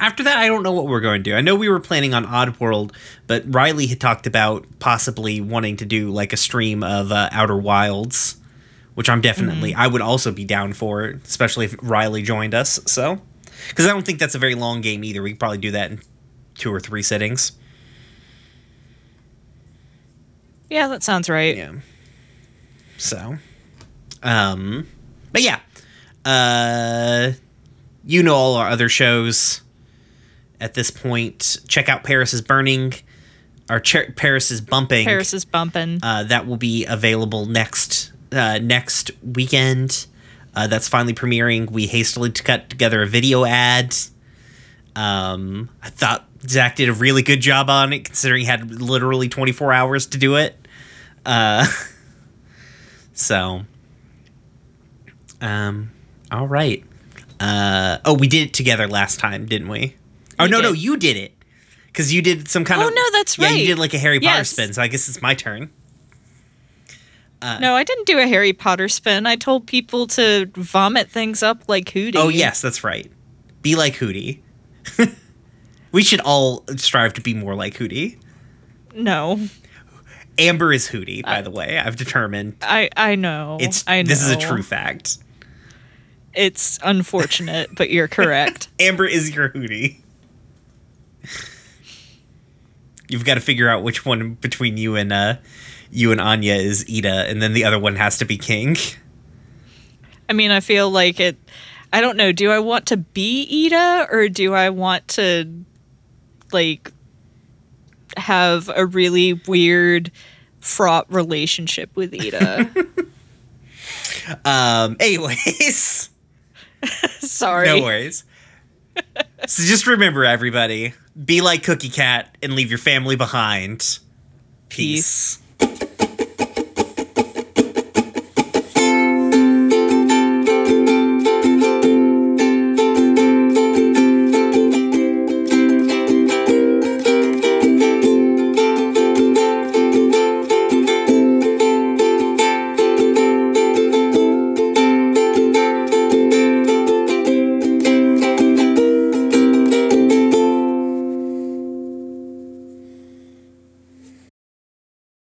Speaker 2: after that, I don't know what we're going to do. I know we were planning on Oddworld, but Riley had talked about possibly wanting to do like a stream of uh, Outer Wilds, which I'm definitely, I would also be down for, especially if Riley joined us. So, because I don't think that's a very long game either. We could probably do that in two or three settings.
Speaker 1: Yeah, that sounds right.
Speaker 2: Yeah. So, um, but yeah, uh, you know all our other shows. At this point, check out Paris is Burning. Or Ch- Paris is Bumping.
Speaker 1: Paris is bumping.
Speaker 2: Uh, that will be available next uh, next weekend. Uh, that's finally premiering. We hastily cut together a video ad. Um, I thought Zach did a really good job on it, considering he had literally 24 hours to do it. Uh, so, um, all right. Uh, oh, we did it together last time, didn't we? Oh
Speaker 1: We
Speaker 2: no, no, you did it because you did some kind
Speaker 1: Oh,
Speaker 2: of.
Speaker 1: Oh no, that's right.
Speaker 2: Yeah, you did like a Harry Potter
Speaker 1: Yes.
Speaker 2: spin. So I guess it's my turn.
Speaker 1: No, I didn't do a Harry Potter spin. I told people to vomit things up like Hooty.
Speaker 2: Oh yes, that's right. Be like Hooty. we should all strive to be more like Hooty.
Speaker 1: No,
Speaker 2: Amber is Hooty, by the way. I've determined
Speaker 1: I I know.
Speaker 2: it's
Speaker 1: I know.
Speaker 2: this is a true fact.
Speaker 1: It's unfortunate, but you're correct.
Speaker 2: Amber is your Hootie. You've got to figure out which one between you and uh you and Anya is Eda, and then the other one has to be King.
Speaker 1: I mean, I feel like it. I don't know. Do I want to be Eda or do I want to, like, have a really weird, fraught relationship with Eda?
Speaker 2: Um. Anyways.
Speaker 1: Sorry.
Speaker 2: No worries. so just remember, everybody, be like Cookie Cat and leave your family behind. Peace.
Speaker 1: Peace.